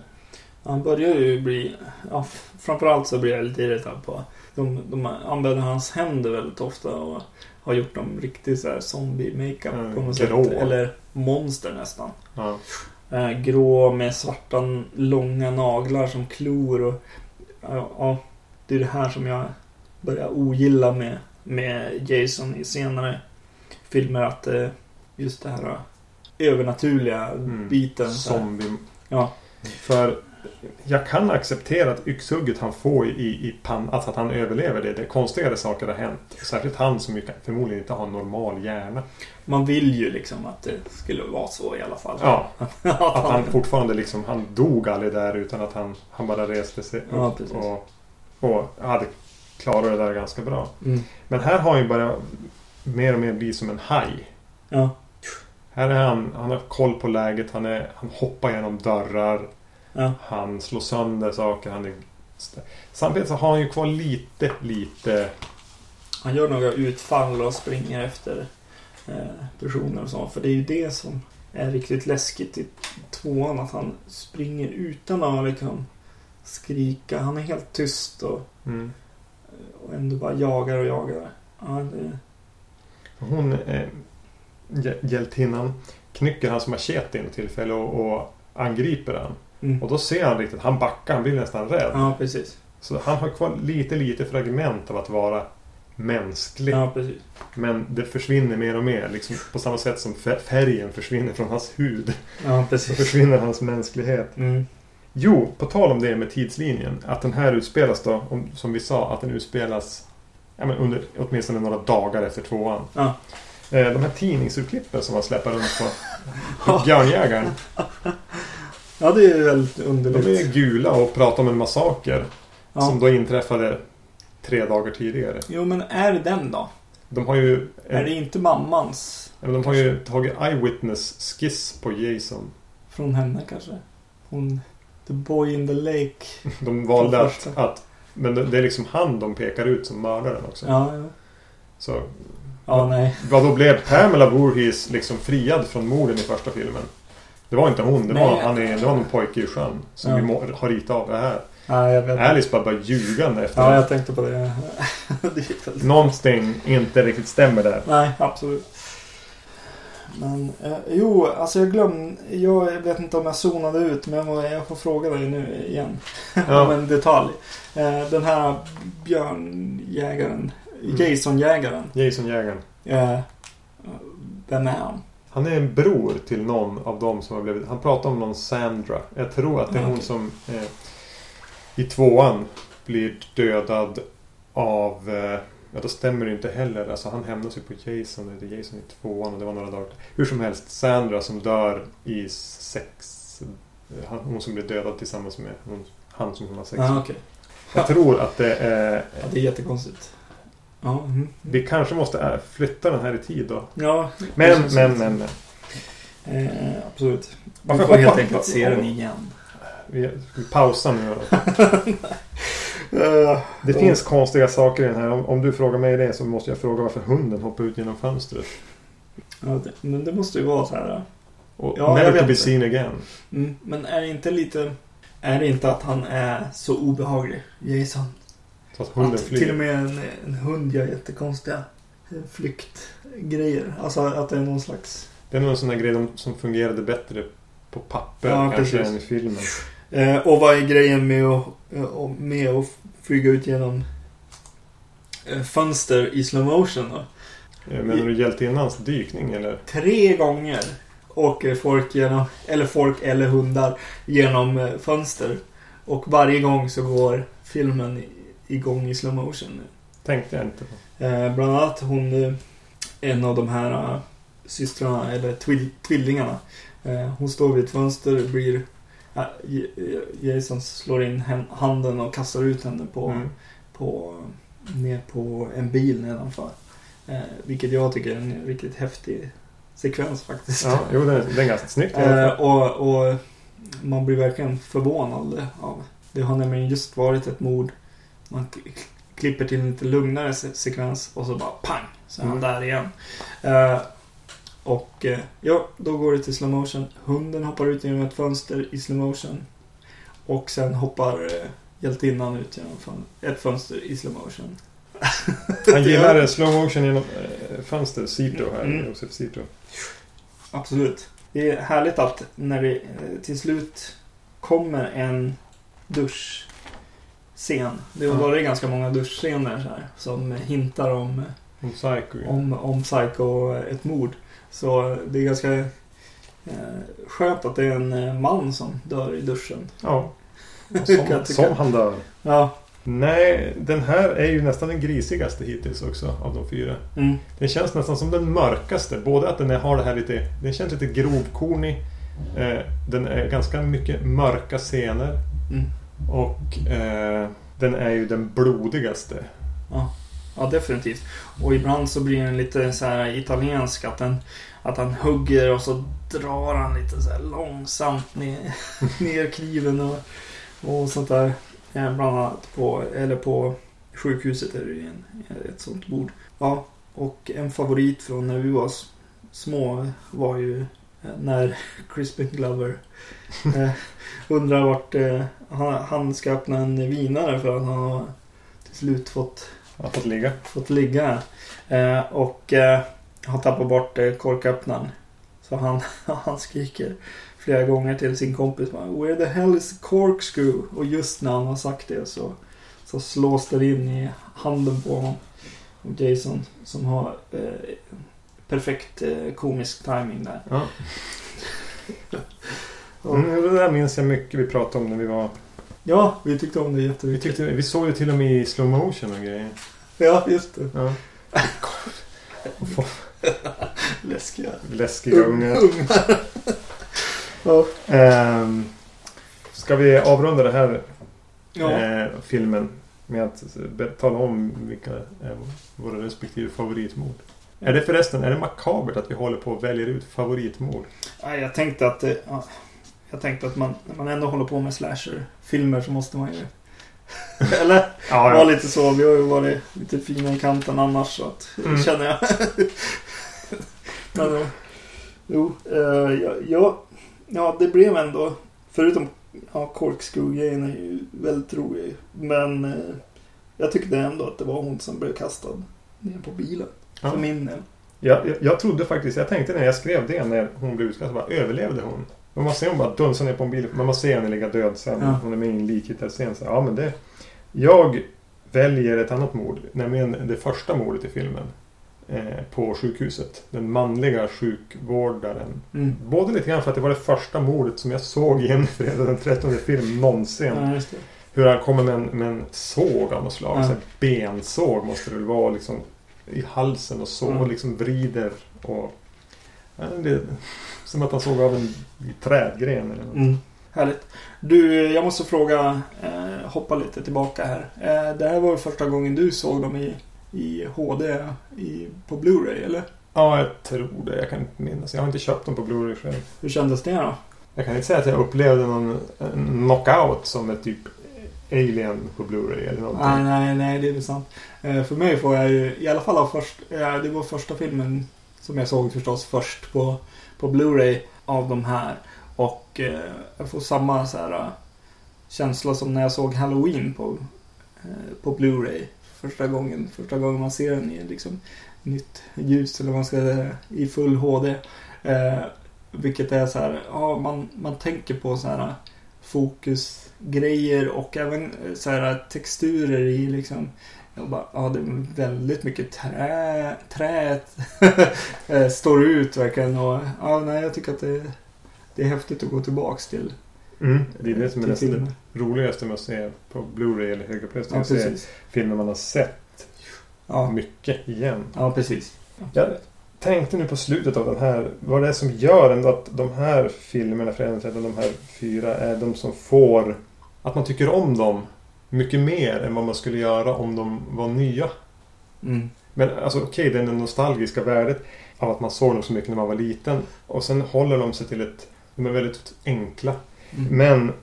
S2: Han börjar ju bli... Ja, framförallt så blir jag lite irriterad på... De, de använder hans händer väldigt ofta och har gjort dem riktigt så här zombie-makeup
S1: Mm,
S2: på något
S1: grå.
S2: sätt. Eller monster nästan.
S1: Ja.
S2: Eh, grå med svarta långa naglar som klor och... Ja, ja, det är det här som jag börjar ogilla med, med Jason i senare filmer. Att eh, just det här eh, övernaturliga
S1: Mm.
S2: biten.
S1: Zombie.
S2: Ja.
S1: För jag kan acceptera att yxhugget han får i, i pannan, alltså att han överlever det. det. Konstigare saker har hänt. Särskilt han som ju förmodligen inte har en normal hjärna.
S2: Man vill ju liksom att det skulle vara så i alla fall.
S1: Ja, (laughs)
S2: att
S1: han fortfarande liksom, han dog aldrig där utan att han, han bara reste sig upp
S2: Ja,
S1: och, och hade klarat det där ganska bra.
S2: Mm.
S1: Men här har han ju börjat mer och mer bli som en haj.
S2: Ja.
S1: Här är han, han har koll på läget, han, är, han hoppar genom dörrar,
S2: Ja.
S1: han slår sönder saker, han är... Samtidigt så har han ju kvar lite, lite...
S2: Han gör några utfall och springer efter eh, personer och så. För det är ju det som är riktigt läskigt i tvåan. Att han springer utan att liksom skrika. Han är helt tyst och,
S1: Mm.
S2: och ändå bara jagar och jagar. Ja, det,
S1: Hon, eh, hjä- hjältinnan, knycker hans machete i ett tillfälle och, och angriper han.
S2: Mm.
S1: Och då ser han riktigt, han backar, han blir nästan rädd.
S2: Ja, precis.
S1: Så han har kvar lite, lite fragment av att vara mänsklig.
S2: Ja, precis.
S1: Men det försvinner mer och mer. Liksom på samma sätt som fä- färgen försvinner från hans hud.
S2: Ja,
S1: Så
S2: precis.
S1: försvinner hans mänsklighet.
S2: Mm.
S1: Jo, på tal om det med tidslinjen. Att den här utspelas då, om, som vi sa, att den utspelas ja, men under åtminstone några dagar efter tvåan.
S2: Ja.
S1: Eh, de här tidningsurklippen som man släpper runt på (laughs) Björnjägaren.
S2: Ja, det är väldigt
S1: De
S2: underligt.
S1: är gula och pratar om en massaker.
S2: Ja.
S1: Som då inträffade tre dagar tidigare.
S2: Jo, men är det den då?
S1: De har ju,
S2: Är det inte mammans?
S1: eller de har ju tagit eyewitness-skiss på Jason.
S2: Från henne kanske? Hon... The boy in the lake. (laughs)
S1: De valde att, att... Men det det är liksom han de pekar ut som mördaren också.
S2: Ja, ja.
S1: Så
S2: Ja, nej.
S1: vad då blev Pamela Voorhees liksom friad från morden i första filmen? Det var inte hon, det var,
S2: Nej.
S1: han är, det var någon pojke i sjön som
S2: Ja.
S1: vi må, har ritat av det här.
S2: Ja, jag vet.
S1: Alice bara börjar ljuga efter
S2: Ja, jag tänkte på det. (laughs) det.
S1: Någonting inte riktigt stämmer där.
S2: Nej, absolut. Men, eh, jo, alltså jag glömde... Jag vet inte om jag zonade ut, men jag, jag får fråga dig nu igen. (laughs) om
S1: Ja.
S2: en detalj. Eh, den här björnjägaren,
S1: Mm.
S2: Jason-jägaren.
S1: Jason-jägaren.
S2: Eh, vem är han?
S1: Han är en bror till någon av dem som har blivit... Han pratar om någon Sandra. Jag tror att det är
S2: Ja,
S1: hon som eh, i tvåan blir dödad av... Eh, ja, då stämmer det inte heller. Alltså han hämnas ju på Jason. Det är Jason i tvåan och det var några dagar. Hur som helst, Sandra som dör i sex... eh, Hon som blir dödad tillsammans med hon, han som hon har sex med.
S2: Ja, okej.
S1: Jag tror att det är...
S2: Ja, det är jättekonstigt. Ja, mm.
S1: Vi kanske måste äh, flytta den här i tid då.
S2: ja
S1: Men, men, men, men.
S2: Eh, absolut. Vi
S1: Varför
S2: får (laughs) helt enkelt se den igen.
S1: Vi, vi pausar nu då. (laughs) Det finns konstiga saker i den här. Om, om du frågar mig det så måste jag fråga varför hunden hoppar ut genom fönstret.
S2: ja, det, men det måste ju vara så här.
S1: Och
S2: Ja,
S1: never to be seen again.
S2: Mm, men är det inte lite... Är det inte att han är så obehaglig, Jason?
S1: Så att hunden
S2: att
S1: flyr.
S2: till och med en, en hund gör jättekonstiga flyktgrejer. Alltså att det är någon slags...
S1: Det är nog en sån där grej som fungerade bättre på papper
S2: Ja,
S1: kanske
S2: precis.
S1: än i filmen.
S2: Eh, och vad är grejen med att, med att flyga ut genom eh, fönster i slow motion då?
S1: Eh, Menar du hjältinnans dykning eller?
S2: Tre gånger åker folk genom, eller folk eller hundar genom eh, fönster. Och varje gång så går filmen igång i slow motion.
S1: Tänkte jag inte på.
S2: Eh, bland annat hon, eh, en av de här eh, systrarna, eller twill, tvillingarna. Eh, hon står vid ett fönster, blir... eh, Jason slår in handen och kastar ut henne på,
S1: Mm.
S2: på, ner på en bil nedanför. Eh, vilket jag tycker är en riktigt häftig sekvens faktiskt.
S1: Ja, jo, det är, det är ganska snyggt
S2: Eh, och, och man blir verkligen förvånad av. Det har nämligen just varit ett mord. Man klipper till en lite lugnare se- sekvens och så bara pang! Så är han
S1: Mm.
S2: där igen. Eh, och eh, ja, då går det till slow motion. Hunden hoppar ut genom ett fönster i slow motion. Och sen hoppar eh, hjältinnan ut genom fön- ett fönster i slow motion. (laughs)
S1: Han gillar slow motion genom fönster. Cito här.
S2: Mm.
S1: Josef Cito.
S2: Absolut. Det är härligt att när det till slut kommer en duschscen. Det har varit ganska många duschscener så här, som hintar om,
S1: Om Psycho. ja.
S2: om, om Psycho, ett mord. Så det är ganska eh, skönt att det är en eh, man som dör i duschen.
S1: Ja. (laughs) Som, som han dör.
S2: Ja.
S1: Nej, den här är ju nästan den grisigaste hittills också av de fyra.
S2: Mm.
S1: Den känns nästan som den mörkaste. Både att den är, har det här lite... Den känns lite grovkornig. Eh, den är ganska mycket mörka scener.
S2: Mm.
S1: Och eh, den är ju den blodigaste.
S2: Ja. ja, definitivt. Och ibland så blir den lite så här italiensk. Att, den, att han hugger och så drar han lite så här långsamt ner, (laughs) ner kniven och, och sånt där. Bland annat på, eller på sjukhuset är det ju en, ett sånt bord. Ja, och en favorit från när vi var små var ju när (laughs) Crispin Glover eh, undrar vart eh, han, han ska öppna en vinare för att han har till slut fått
S1: har fått ligga.
S2: fått ligga. Eh, och eh, har tappat bort eh, korköppnaren. Så han, (laughs) han skriker flera gånger till sin kompis. Where the hell is corkscrew? Och just när han har sagt det så, så slås det in i handen på honom. Och Jason som har eh, perfekt eh, komisk timing där.
S1: Ja. (laughs) Mm, det där minns jag mycket vi pratade om när vi var...
S2: Ja, vi tyckte om det
S1: Vi,
S2: jättemycket.
S1: tyckte, vi såg det till och med i slow motion och grejer.
S2: Ja, just det.
S1: Ja. (laughs)
S2: Läskiga.
S1: Läskiga ungar.
S2: ungar. (laughs) ja.
S1: Ehm, ska vi avrunda den här
S2: ja.
S1: eh, filmen med att tala om vilka är våra respektive favoritmord? Är det förresten, är det makabert att vi håller på och väljer ut favoritmord?
S2: Jag tänkte att det, ja, Jag tänkte att man, när man ändå håller på med slasher-filmer så måste man ju... (laughs) Eller?
S1: Ja,
S2: Var lite så. Vi har ju varit lite fina i kanten annars så att, (laughs)
S1: Mm.
S2: känner jag. (laughs) Men, eh, jo, eh, ja, ja, ja, det blev ändå, förutom ja, corkscrew-grejen är ju väldigt rolig. Men eh, jag tyckte ändå att det var hon som blev kastad ner på bilen.
S1: Ja.
S2: För min del.
S1: Jag, jag, jag trodde faktiskt, jag tänkte när jag skrev det när hon blev utkastad, bara överlevde hon? Men man ser hon bara dunsa ner på en bil, men man ser henne ligga död sen.
S2: Ja.
S1: Hon är med i en likhittarscen. Ja, men det... Jag väljer ett annat mord, nämligen det första mordet i filmen. Eh, på sjukhuset. Den manliga sjukvårdaren.
S2: Mm.
S1: Både lite grann för att det var det första mordet som jag såg i en fredag den 13 film någonsin.
S2: Ja.
S1: Hur han kommer med en, med en såg av något slag.
S2: Ja.
S1: Så bensåg måste det väl vara liksom i halsen och så.
S2: Mm.
S1: Och liksom vrider och... Ja, det som att han såg av en trädgren eller något.
S2: Mm. Härligt. Du, jag måste fråga, eh, hoppa lite tillbaka här. Eh, det här var första gången du såg dem i, i HD i, på Blu-ray, eller?
S1: Ja, jag tror det. Jag kan inte minnas. Jag har inte köpt dem på Blu-ray själv.
S2: Hur kändes det då?
S1: Jag kan inte säga att jag upplevde någon knockout som ett typ Alien på Blu-ray eller någonting.
S2: Nej, nej, nej, det är sant. Eh, för mig får jag ju, i alla fall av först, eh, det var första filmen som jag såg förstås först på, på Blu-ray av de här. Och eh, jag får samma så här, eh, känsla som när jag såg Halloween på, eh, på Blu-ray. Första gången, första gången man ser den i liksom nytt ljus eller vad man ska säga, i full HD. Eh, vilket är så här, ja, man, man tänker på så här eh, fokusgrejer och även eh, så här texturer i liksom jag bara, ja det är väldigt mycket trä, träet (laughs) eh, står ut verkligen och ja, nej jag tycker att det, det är häftigt att gå tillbaks till,
S1: Mm, det är det som är nästan det roligaste med att se på Blu-ray eller högupplösning.
S2: Ja,
S1: se filmer man har sett
S2: Ja,
S1: mycket igen.
S2: ja, precis.
S1: Jag tänkte nu på slutet av den här. Vad det är som gör ändå att de här filmerna, Fredagen de här fyra, är de som får att man tycker om dem mycket mer än vad man skulle göra om de var nya.
S2: Mm.
S1: Men alltså okej, det är det nostalgiska värdet av att man såg dem så mycket när man var liten. Och sen håller de sig till ett... De är väldigt enkla.
S2: Mm.
S1: Men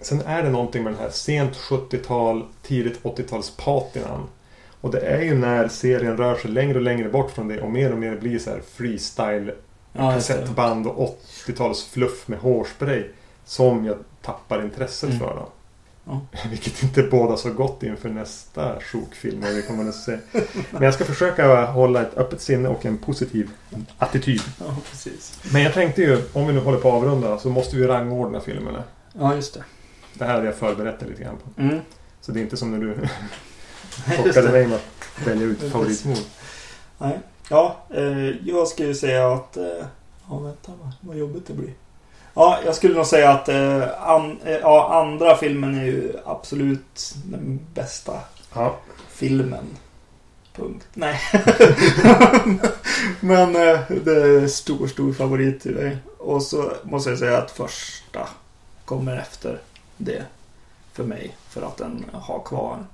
S1: sen är det någonting med den här sent 70-tal, tidigt 80-tals patinan. Och det är ju när serien rör sig längre och längre bort från det och mer och mer blir så här freestyle
S2: ja,
S1: kassettband och 80-tals fluff med hårspray som jag tappar intresset
S2: Mm.
S1: för. Då.
S2: Ja. (laughs)
S1: Vilket inte båda så gott inför nästa sjokfilm. Vi kommer att se. Men jag ska försöka hålla ett öppet sinne och en positiv attityd.
S2: Ja, precis.
S1: Men jag tänkte ju, om vi nu håller på att avrunda så måste vi rangordna filmerna.
S2: Ja, just det.
S1: Det här hade jag förberett dig lite grann på.
S2: Mm.
S1: Så det är inte som när du (laughs) (laughs) chockade mig med att välja ut favoritmord.
S2: Nej. Ja, eh, jag skulle ju säga att... Eh, ja, vänta vad jobbigt det blir. Ja, jag skulle nog säga att eh, an, eh, ja, andra filmen är ju absolut den bästa
S1: Ja,
S2: filmen. Punkt. Nej. (laughs) Men eh, det är stor, stor favorit till dig. Och så måste jag säga att första kommer efter det. För mig. För att den har kvar.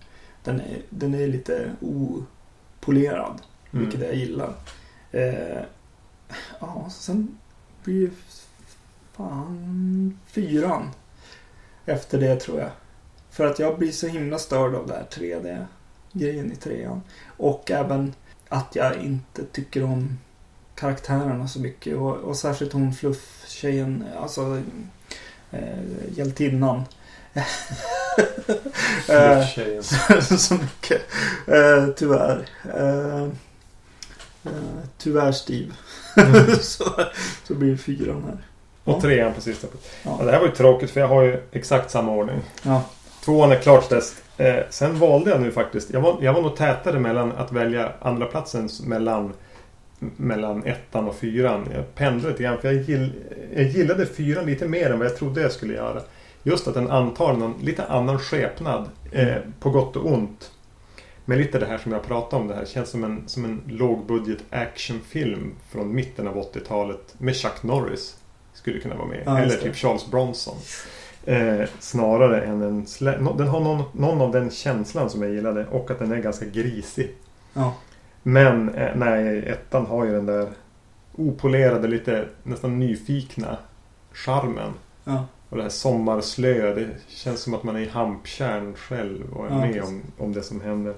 S2: Den är, den är lite opolerad.
S1: mm.
S2: Vilket jag gillar. Eh, ja, sen blir fan fyran. Efter det tror jag. För att jag blir så himla störd av det här 3D-grejen i trean. Och även att jag inte tycker om karaktärerna så mycket. Och, och särskilt hon fluff-tjejen, alltså eh, hjältinnan. (laughs) Eh,
S1: Tjejen.
S2: så mycket. Eh, tyvärr. Eh, eh, tyvärr Steve.
S1: Mm. (laughs)
S2: så, så blir det fyran här.
S1: Och trean på sista. Ja, det här var ju tråkigt för jag har ju exakt samma ordning.
S2: Ja.
S1: Tvåan är klart bäst. Eh, sen valde jag nu faktiskt. Jag var, jag var nog tätare mellan att välja andra platsen mellan mellan ettan och fyran. Jag pendlade lite grann för jag, gill, jag gillade fyran lite mer än vad jag trodde jag skulle göra. Just att den antar någon lite annan skepnad. Eh, på gott och ont. Men lite det här som jag pratade om. Det här känns som en, som en lågbudget actionfilm från mitten av 80-talet med Chuck Norris. Skulle kunna vara med.
S2: Ja,
S1: Eller typ Charles Bronson. Eh, snarare än en... Den har någon, någon av den känslan som jag gillade. Och att den är ganska grisig.
S2: Ja.
S1: Men eh, nej, ettan har ju den där opolerade, lite nästan nyfikna charmen.
S2: Ja.
S1: Och det här sommarslö, det känns som att man är i Hamptjärn själv och är
S2: Ja,
S1: med
S2: precis.
S1: om, om det som händer.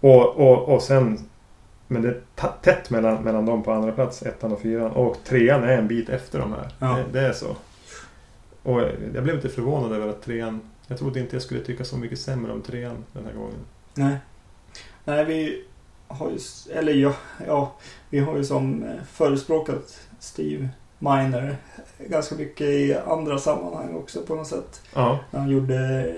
S1: Och, och, och sen Men det är tätt mellan, mellan dem på andra plats, ettan och fyran. Och trean är en bit efter de här.
S2: Ja.
S1: Det, det är så. Och jag blev lite förvånad över att trean... Jag trodde inte jag skulle tycka så mycket sämre om trean den här gången.
S2: Nej. Nej, vi har ju, eller ja, ja, vi har ju som eh, förespråkat Steve Miner ganska mycket i andra sammanhang också på något sätt.
S1: Ja.
S2: När han gjorde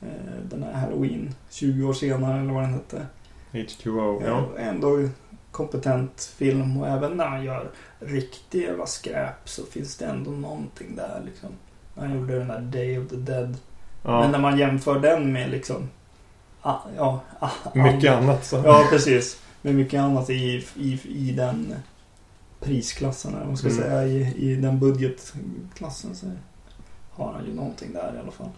S2: eh, den här Halloween 20 år senare eller vad den hette.
S1: H2O. Ja.
S2: Ändå kompetent film och även när han gör riktig jävla skräp så finns det ändå någonting där liksom. När han gjorde den där Day of the Dead. Men
S1: ja.
S2: när man jämför den med liksom ah, ja, ah,
S1: Mycket
S2: andra-
S1: annat så.
S2: Ja, precis. Med mycket annat i, i, i den prisklassen, eller man ska
S1: Mm.
S2: säga, i, i den budgetklassen så har han ju någonting där i alla fall.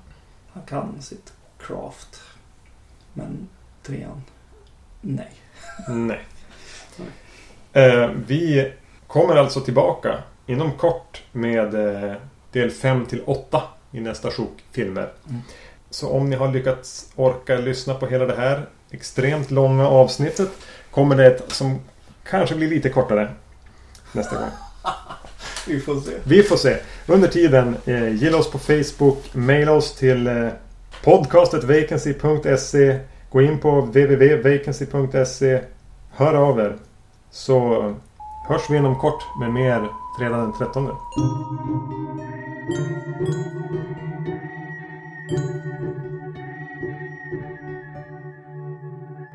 S2: Han kan sitt craft. Men trean, nej.
S1: Nej. Eh, vi kommer alltså tillbaka inom kort med eh, del 5 till 8 i nästa sjok filmer.
S2: Mm.
S1: Så om ni har lyckats orka lyssna på hela det här extremt långa avsnittet kommer det ett som kanske blir lite kortare nästa gång. (laughs)
S2: Vi får se.
S1: Vi får se. Under tiden, eh, gilla oss på Facebook, maila oss till eh, podcastetvacancy.se Gå in på www.vacancy.se Hör av er. Så hörs vi inom kort med mer fredag den 13.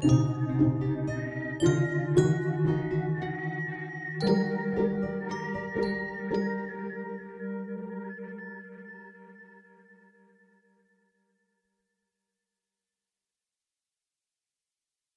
S3: Thank